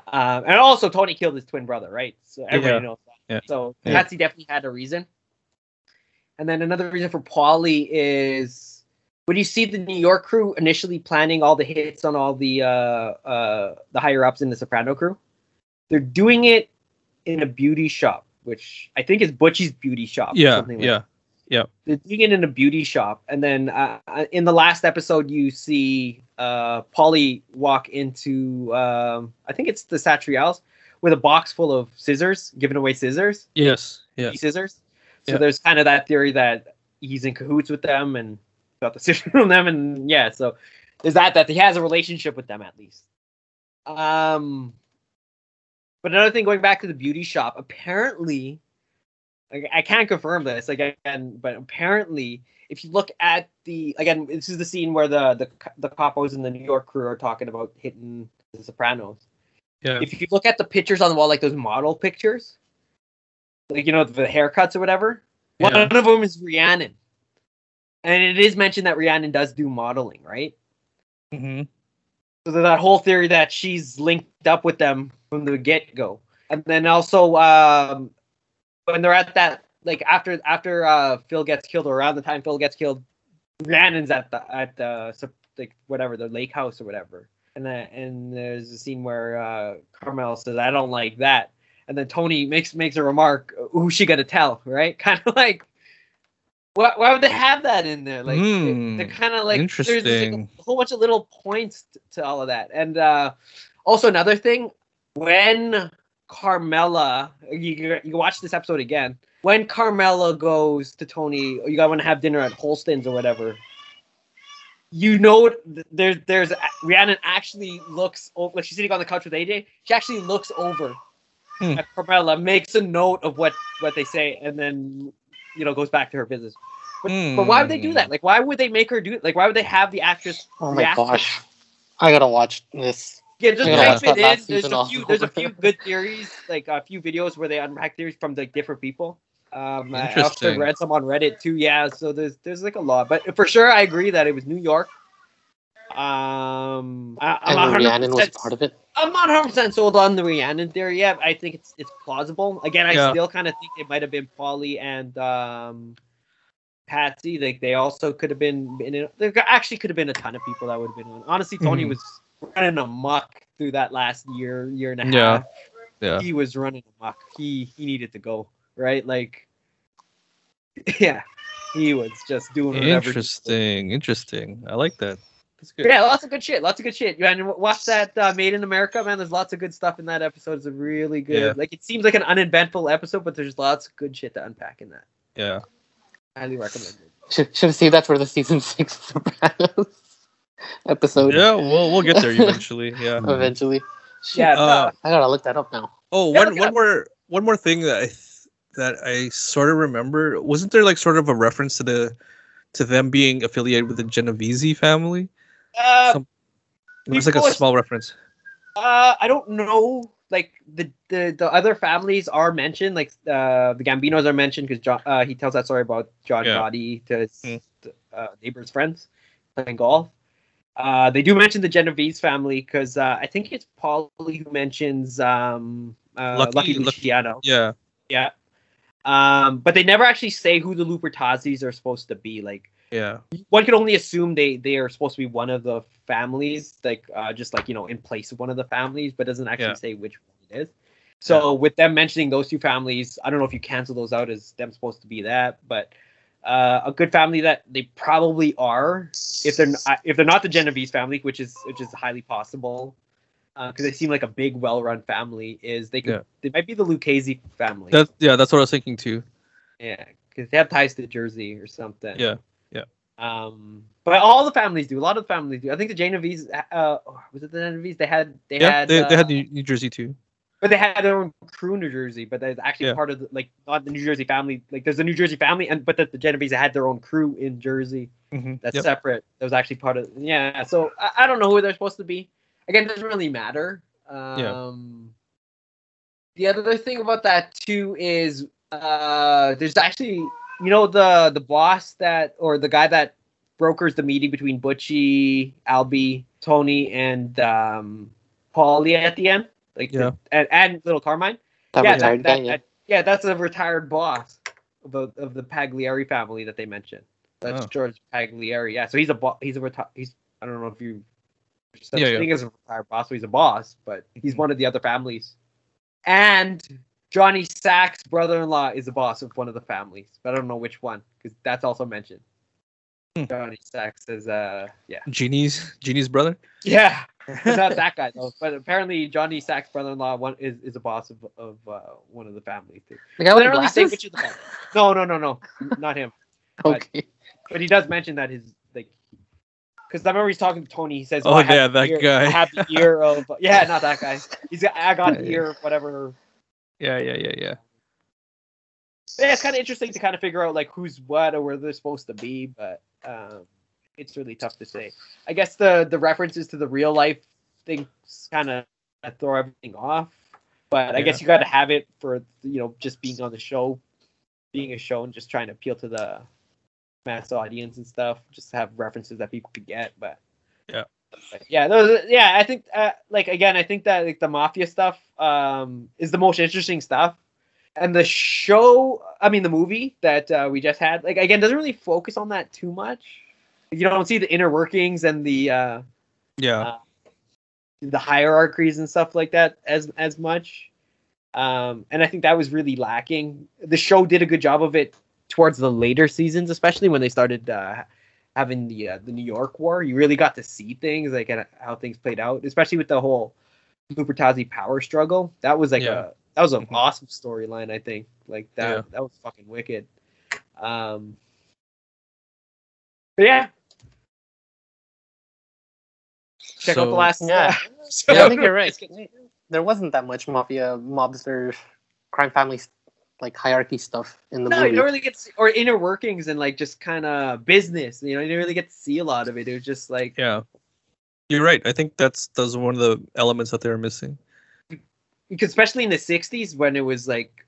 Um, and also, Tony killed his twin brother, right? So everybody Yeah. knows that. Yeah. So Yeah. Patsy definitely had a reason. And then another reason for Paulie is when you see the New York crew initially planning all the hits on all the uh, uh, the higher ups in the Soprano crew, they're doing it in a beauty shop, which I think is Butchie's beauty shop. or Yeah, something like yeah. They're doing it in a beauty shop, and then uh, uh, in the last episode, you see uh, Paulie walk into um, I think it's the Satriale's, with a box full of scissors, giving away scissors, Yes. Yeah. scissors. So Yeah. there's kind of that theory that he's in cahoots with them and got the scissors from them, and yeah, so there's that that he has a relationship with them at least. Um, but another thing, going back to the beauty shop, apparently, like, I can't confirm this like again, but apparently, if you look at the again, this is the scene where the the the capos and the New York crew are talking about hitting the Sopranos. Yeah. If you look at the pictures on the wall, like those model pictures, like you know the haircuts or whatever, one of them is Rhiannon, and it is mentioned that Rhiannon does do modeling, right? hmm So that whole theory that she's linked up with them from the get go, and then also um, when they're at that like after after uh, Phil gets killed or around the time Phil gets killed, Rhiannon's at the at the like whatever the lake house or whatever, and then and there's a scene where uh, Carmel says I don't like that, and then Tony makes makes a remark, who's she gonna tell, right? Kind of like. Why, why would they have that in there? Like Hmm, they, are kind of like there's like, interesting. a whole bunch of little points t- to all of that. And uh, also another thing, when Carmela, you, you you watch this episode again. When Carmela goes to Tony, you gotta want to have dinner at Holsten's or whatever. You know, there's there's Rhiannon actually looks over, like she's sitting on the couch with AJ. She actually looks over Hmm. at Carmela, makes a note of what what they say, and then you know goes back to her business. But, but why would they do that? Like, why would they make her do it? Like, why would they have the actress? Oh my react to gosh. I gotta watch this. Yeah, just Yeah. type it in. There's a few. There's a few good theories, like a few videos where they unpack theories from like different people. Um, I also read some on Reddit too. Yeah, so there's there's like a lot, but for sure I agree that it was New York. Um, I, I'm And not Rhiannon was part of it. I'm not 100 percent sold on the Rhiannon theory yet. I think it's it's plausible. Again, I Yeah. still kind of think it might have been Paulie and um, Patsy. Like they also could have been in it. There actually could have been a ton of people that would have been on. Honestly, Tony Mhm. was running amok through that last year, year and a Yeah. half. Yeah. He was running amok. He he needed to go right. Like, yeah, he was just doing whatever. Interesting. Interesting. I like that. That's good. Yeah, lots of good shit. Lots of good shit. You and watch that uh, Made in America, man. There's lots of good stuff in that episode. It's a really good. Yeah. Like it seems like an uneventful episode, but there's lots of good shit to unpack in that. Yeah. Highly recommended. Should should have saved that for the season six Sopranos episode. Yeah. We'll we'll get there eventually. Yeah. Eventually. Shit, Yeah. Uh, I gotta look that up now. Oh, Yeah, one look it one up. more one more thing that I th- that I sort of remember wasn't there like sort of a reference to the to them being affiliated with the Genovese family? uh, Some- It was like a People- small reference. uh, I don't know. Like the, the the other families are mentioned. Like uh, the Gambinos are mentioned because John uh, he tells that story about John Yeah. Gotti to his Mm. uh, neighbor's friends playing golf. Uh, they do mention the Genovese family because uh, I think it's Paulie who mentions um, uh, Lucky- Lucky, Luciano. Yeah. Yeah. Um, but they never actually say who the Lupertazzis are supposed to be. Like Yeah. one could only assume they they are supposed to be one of the families, like uh, just like you know in place of one of the families, but doesn't actually Yeah. say which one it is. So with them mentioning those two families, I don't know if you cancel those out as them supposed to be that, but uh, a good family that they probably are if they're not, if they're not the Genovese family, which is which is highly possible. Because they seem like a big, well-run family. Is they could Yeah. they might be the Lucchese family? That's yeah. That's what I was thinking too. Yeah, because they have ties to Jersey or something. Yeah, yeah. Um, but all the families do. A lot of the families do. I think the Genovese, uh, was it the Genovese? They had, they yeah. had, they, they had uh, New Jersey too. But they had their own crew in New Jersey. But they're actually Yeah. part of the, like not the New Jersey family. Like there's a New Jersey family, and but the, the Genovese had their own crew in Jersey. Mm-hmm. That's Yep. separate. That was actually part of. Yeah. So I, I don't know who they're supposed to be. Again, it doesn't really matter. Um, The other thing about that too is uh, there's actually you know the the boss that or the guy that brokers the meeting between Butchie, Albie, Tony, and um, Paulie at the end, like the- Yeah. and, and little Carmine. That yeah, retired that, guy, yeah. that- yeah, that's a retired boss of the of the Pagliari family that they mentioned. That's Oh. George Pagliari. Yeah, so he's a bo- he's a reti- he's I don't know if you such Yeah, a yeah. thing as a retired boss, so he's a boss, but he's one of the other families. And Johnny Sack's brother-in-law is a boss of one of the families, but I don't know which one because that's also mentioned. Hmm. Johnny Sacks is uh yeah Genie's Genie's brother. yeah not that guy though. But apparently Johnny Sack's brother-in-law one is, is a boss of, of uh, one of the families too. The guy They with the don't really say which of the family. No, no, no, no, not him. Okay. But he does mention that his like, because I remember he's talking to Tony. He says, Oh, I have yeah, that ear- guy. I have the ear of yeah, not that guy. He's got, I got the Yeah. ear of whatever Yeah, yeah, yeah, yeah. yeah, it's kind of interesting to kind of figure out like who's what or where they're supposed to be, but um, it's really tough to say. I guess the the references to the real life things kind of throw everything off, but I guess you got to have it for you know just being on the show, being a show and just trying to appeal to the mass audience and stuff. Just have references that people could get, but Yeah. but yeah, those, yeah, I think uh, like again, I think that like the mafia stuff um, is the most interesting stuff and the show i mean the movie that uh, we just had like again doesn't really focus on that too much you don't see the inner workings and the uh Yeah. Uh, the hierarchies and stuff like that as as much um and i think that was really lacking the show did a good job of it towards the later seasons especially when they started uh having the uh, the new york war you really got to see things like and how things played out especially with the whole Lupertazzi power struggle that was like Yeah. a that was an Mhm. awesome storyline i think like that Yeah. that was fucking wicked um but yeah check out the last Yeah. uh, Yeah, I think you're right. There wasn't that much mafia, mobster, crime family, like hierarchy stuff in the no, movie. you don't really get to see, or inner workings and like just kind of business. You know, you didn't really get to see a lot of it. It was just like Yeah. You're right. I think that's that's one of the elements that they're missing. because especially in the '60s when it was like,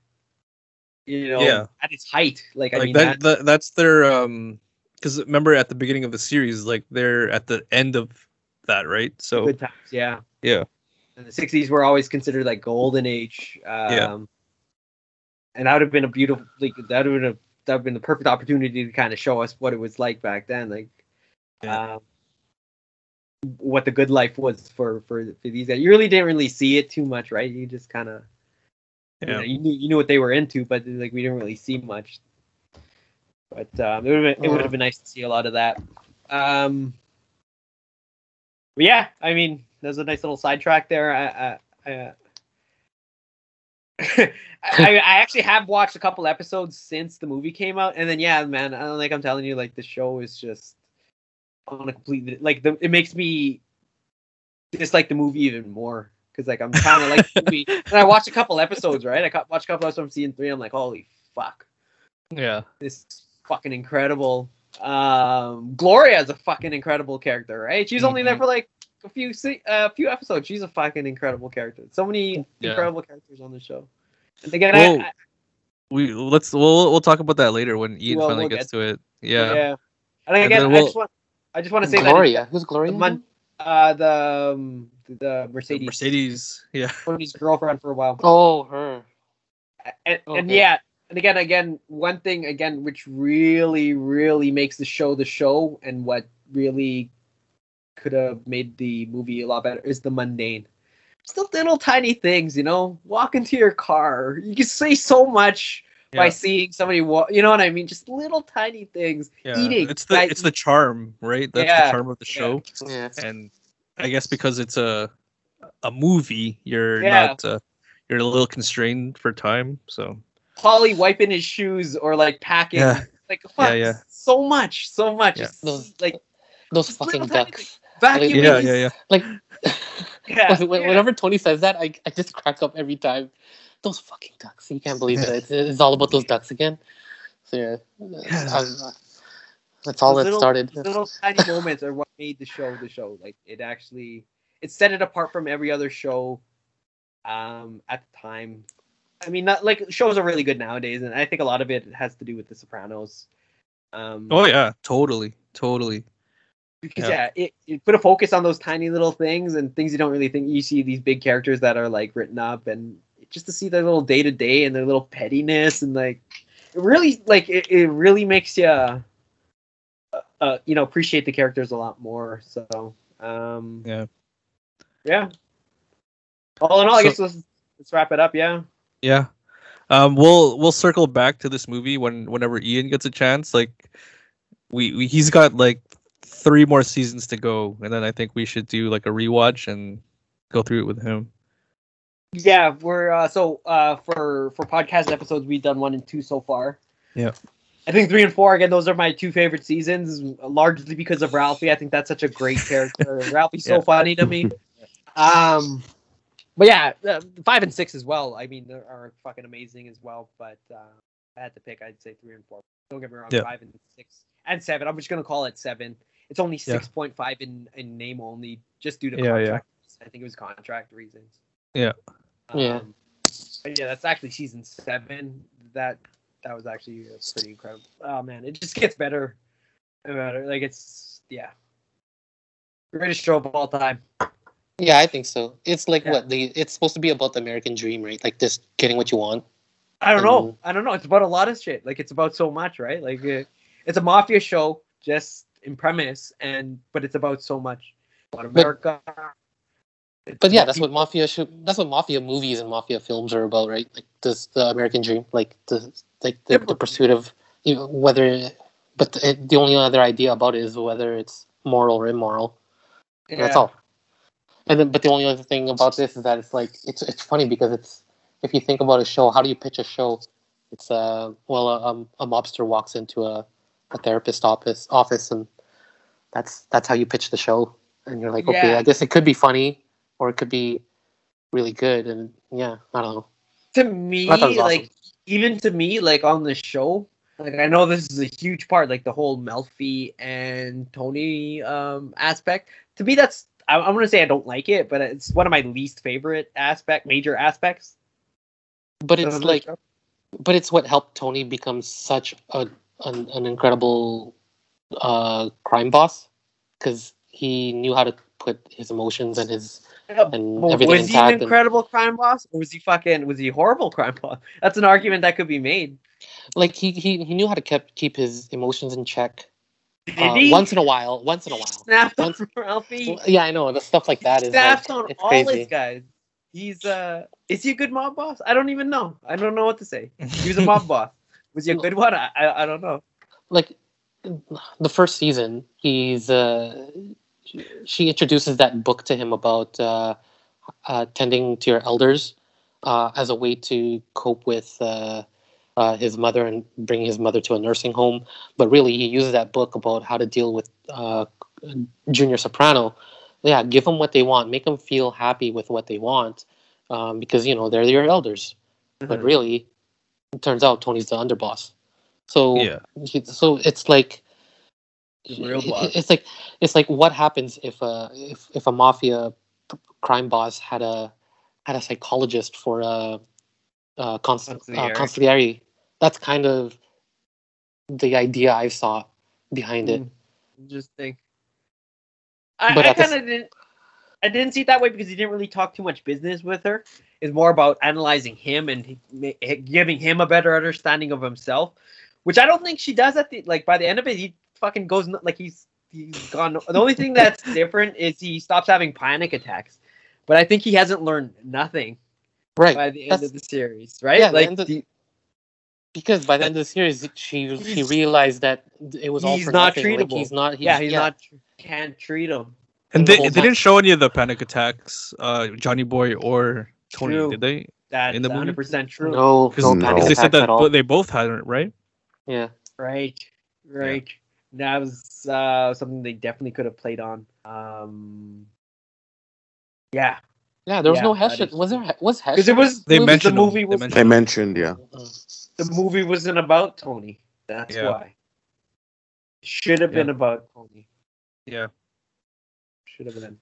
you know, Yeah. at its height. Like, I mean, that, that, that that's their um because remember at the beginning of the series like they're at the end of that right so good times. Yeah, yeah and the '60s were always considered like golden age. Um, Yeah. and that would have been a beautiful. Like, that would have that would have been the perfect opportunity to kind of show us what it was like back then. Like, Yeah. um, what the good life was for for, for these guys. You really didn't really see it too much, right? You just kind of you, yeah know, you knew you knew what they were into, but like we didn't really see much. But um, it would have been, it would have been nice to see a lot of that. Um, but yeah, I mean, there's a nice little sidetrack there. I, I, I, uh, I, I actually have watched a couple episodes since the movie came out, and then yeah, man, I don't like I'm telling you, like the show is just on a completely like the it makes me dislike the movie even more because like I'm kind of like the movie. And I watched a couple episodes, right? I watched a couple episodes from season three. I'm like, holy fuck, yeah this is fucking incredible. Um, Gloria is a fucking incredible character, right? She's only there Mhm. for like a few se- a few episodes. She's a fucking incredible character. So many Yeah. incredible characters on the show. And again, Well, I, I, we let's we'll we'll talk about that later when Ian We'll- finally we'll gets get to it yeah yeah. And And again, then I we'll- just want I just want to say Gloria. Who's Gloria? that Mon- uh, the um, the Mercedes, Mercedes yeah Tony's girlfriend for a while. Oh, her. and, and yeah and again again one thing again which really really makes the show the show and what really could have made the movie a lot better is the mundane. Just little tiny things you know? Walk into your car. You can say so much by seeing somebody walk you know what i mean? Just little tiny things. Yeah. Eating it's the guys it's the charm right? That's Yeah, the charm of the show. Yeah. and I guess because it's a a movie you're Yeah. not uh, you're a little constrained for time so Paulie wiping his shoes or like packing Yeah. like fuck, Yeah, yeah. so much so much Yeah. Those- like Those fucking little tiny ducks. vacuuming yeah yeah yeah Like, yeah, yeah. whenever Tony says that, I, I just crack up every time. Those fucking ducks. You can't believe it. It's, it's all about those ducks again. So, yeah. I- that's all Those that little- started. those little tiny moments are what made the show the show. Like it actually, it set it apart from every other show, um, at the time. I mean, not like shows are really good nowadays, and I think a lot of it has to do with The Sopranos. Um, oh yeah totally totally because yeah. yeah, it, it put a focus on those tiny little things and things you don't really think. You see these big characters that are like written up, and just to see their little day to day and their little pettiness, and like it really, like it, it really makes you, uh, uh, you know, appreciate the characters a lot more. So, um, yeah yeah. All in all, I guess let's, let's wrap it up. Yeah. Yeah. Um we'll we'll circle back to this movie when whenever Ian gets a chance. Like we, we he's got like three more seasons to go, and then I think we should do like a rewatch and go through it with him. Yeah, we're uh, so uh, for for podcast episodes, we've done one and two so far. Yeah. I think three and four again. Those are my two favorite seasons, largely because of Ralphie. I think that's such a great character. Ralphie's so Yeah. funny to me. Um, but yeah, uh, five and six as well. I mean, they are fucking amazing as well. But uh, if I had to pick, I'd say three and four. Don't get me wrong, Yeah. five and six and seven. I'm just gonna call it seven. It's only Yeah. six point five in in name only, just due to Yeah, yeah. contract. I think it was contract reasons. Yeah. Yeah. Um, but yeah, that's actually season seven. That that was actually uh, pretty incredible. Oh man, it just gets better and better. Like it's yeah, greatest show of all time. Yeah, I think so. It's like Yeah. what the it's supposed to be about the American dream, right? Like just getting what you want. I don't know. I don't know. It's about a lot of shit. Like it's about so much, right? Like uh, it's a mafia show, just in premise, and but it's about so much about America. It's But yeah, that's what mafia should. That's what mafia movies and mafia films are about, right? Like this, the American dream, like the like the, the pursuit of you know, whether. But the, the only other idea about it is whether it's moral or immoral. people- That's all. And then, but the only other thing about this is that it's like it's it's funny because it's if you think about a show, how do you pitch a show? It's uh well a, um, a mobster walks into a, a therapist office office and that's that's how you pitch the show and you're like okay Yeah. I guess it could be funny or it could be really good and yeah I don't know To me, I thought it was like even to me, like on the show, like I know this is a huge part, like the whole Melfi and Tony um aspect. To me, that's I, I'm gonna say I don't like it, but it's one of my least favorite aspect, major aspects. but it's like show. but it's what helped Tony become such a an, an incredible uh, crime boss because he knew how to put his emotions and his Yeah, and everything was he an and- incredible crime boss, or was he fucking was he horrible crime boss? That's an argument that could be made. like he, he he knew how to keep keep his emotions in check uh, once in a while once in a while snapped on Ralphie. Yeah I know the stuff like that is like, snapped on it's all crazy his guys. He's uh, is he a good mob boss? I don't even know. I don't know what to say. He was a mob boss. Was he a good one? I I, I don't know. like the first season he's uh she introduces that book to him about uh, uh tending to your elders uh as a way to cope with uh uh, his mother and bring his mother to a nursing home, but really he uses that book about how to deal with uh, junior soprano. Yeah, give them what they want, make them feel happy with what they want, um, because you know they're your elders. But really, it turns out Tony's the underboss. So Yeah. he- so it's like real boss. it's like it's like what happens if a if, if a mafia crime boss had a had a psychologist for a, a cons- Consigliere. uh, consigliere that's kind of the idea i saw behind it Mm, Interesting. I, I the s- kind of didn't. I didn't see it that way because he didn't really talk too much business with her. It's more about analyzing him and he, giving him a better understanding of himself, which I don't think she does at the like. By the end of it, he fucking goes like he's he's gone. The only thing that's different is he stops having panic attacks, but I think he hasn't learned nothing right by the end That's- of the series, right? Yeah, the like of- the- because by the end of the series she she realized that it was all he's for not nothing. Like, treatable. he's not he's, yeah, he's not can't treat him. And they, whole they didn't show any of the panic attacks, uh, Johnny Boy or Tony, True. did they? That's In the movie? 100 percent true. no Because no No. they said that at bo- they both had it, right? yeah Right, right. That was uh, something they definitely could have played on. Um, yeah, yeah there was Yeah, no that Hesher is was there was Hesher because it was They mentioned the movie They was mentioned They mentioned, yeah. The movie wasn't about Tony. That's Yeah. why. Should have been about Tony. Yeah. Should have been.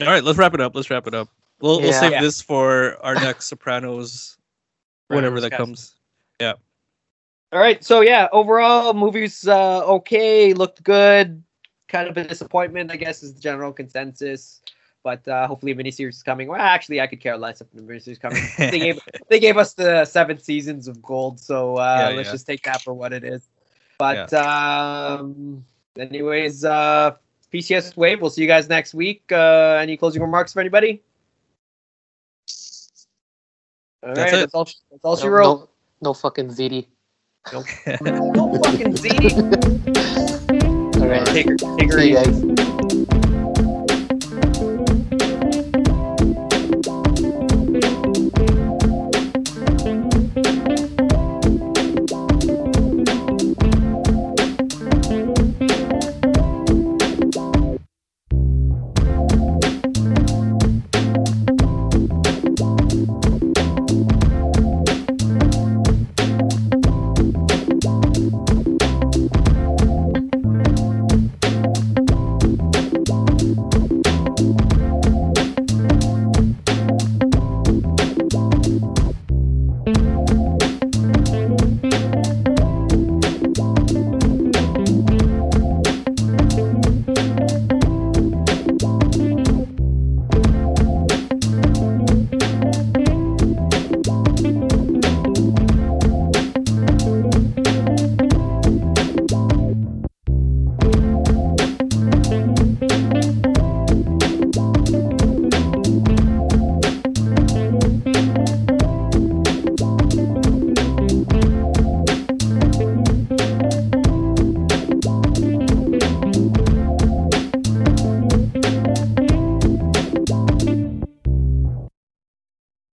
All right, let's wrap it up. Let's wrap it up. We'll we'll save Yeah. this for our next Sopranos, whenever that comes. Yeah. All right, so yeah, overall, movie's uh, okay, looked good. Kind of a disappointment, I guess, is the general consensus. But uh, hopefully, a miniseries is coming. Well, actually, I could care less if the miniseries is coming. they gave they gave us the seven seasons of gold, so uh, Yeah, let's yeah. just take that for what it is. But um, anyways, uh, PCS Wave. We'll see you guys next week. Uh, any closing remarks for anybody? All That's right, it. that's all. That's all she no, wrote. no, no fucking ZD Nope. No fucking Z. all All right. Take her, take her See you guys.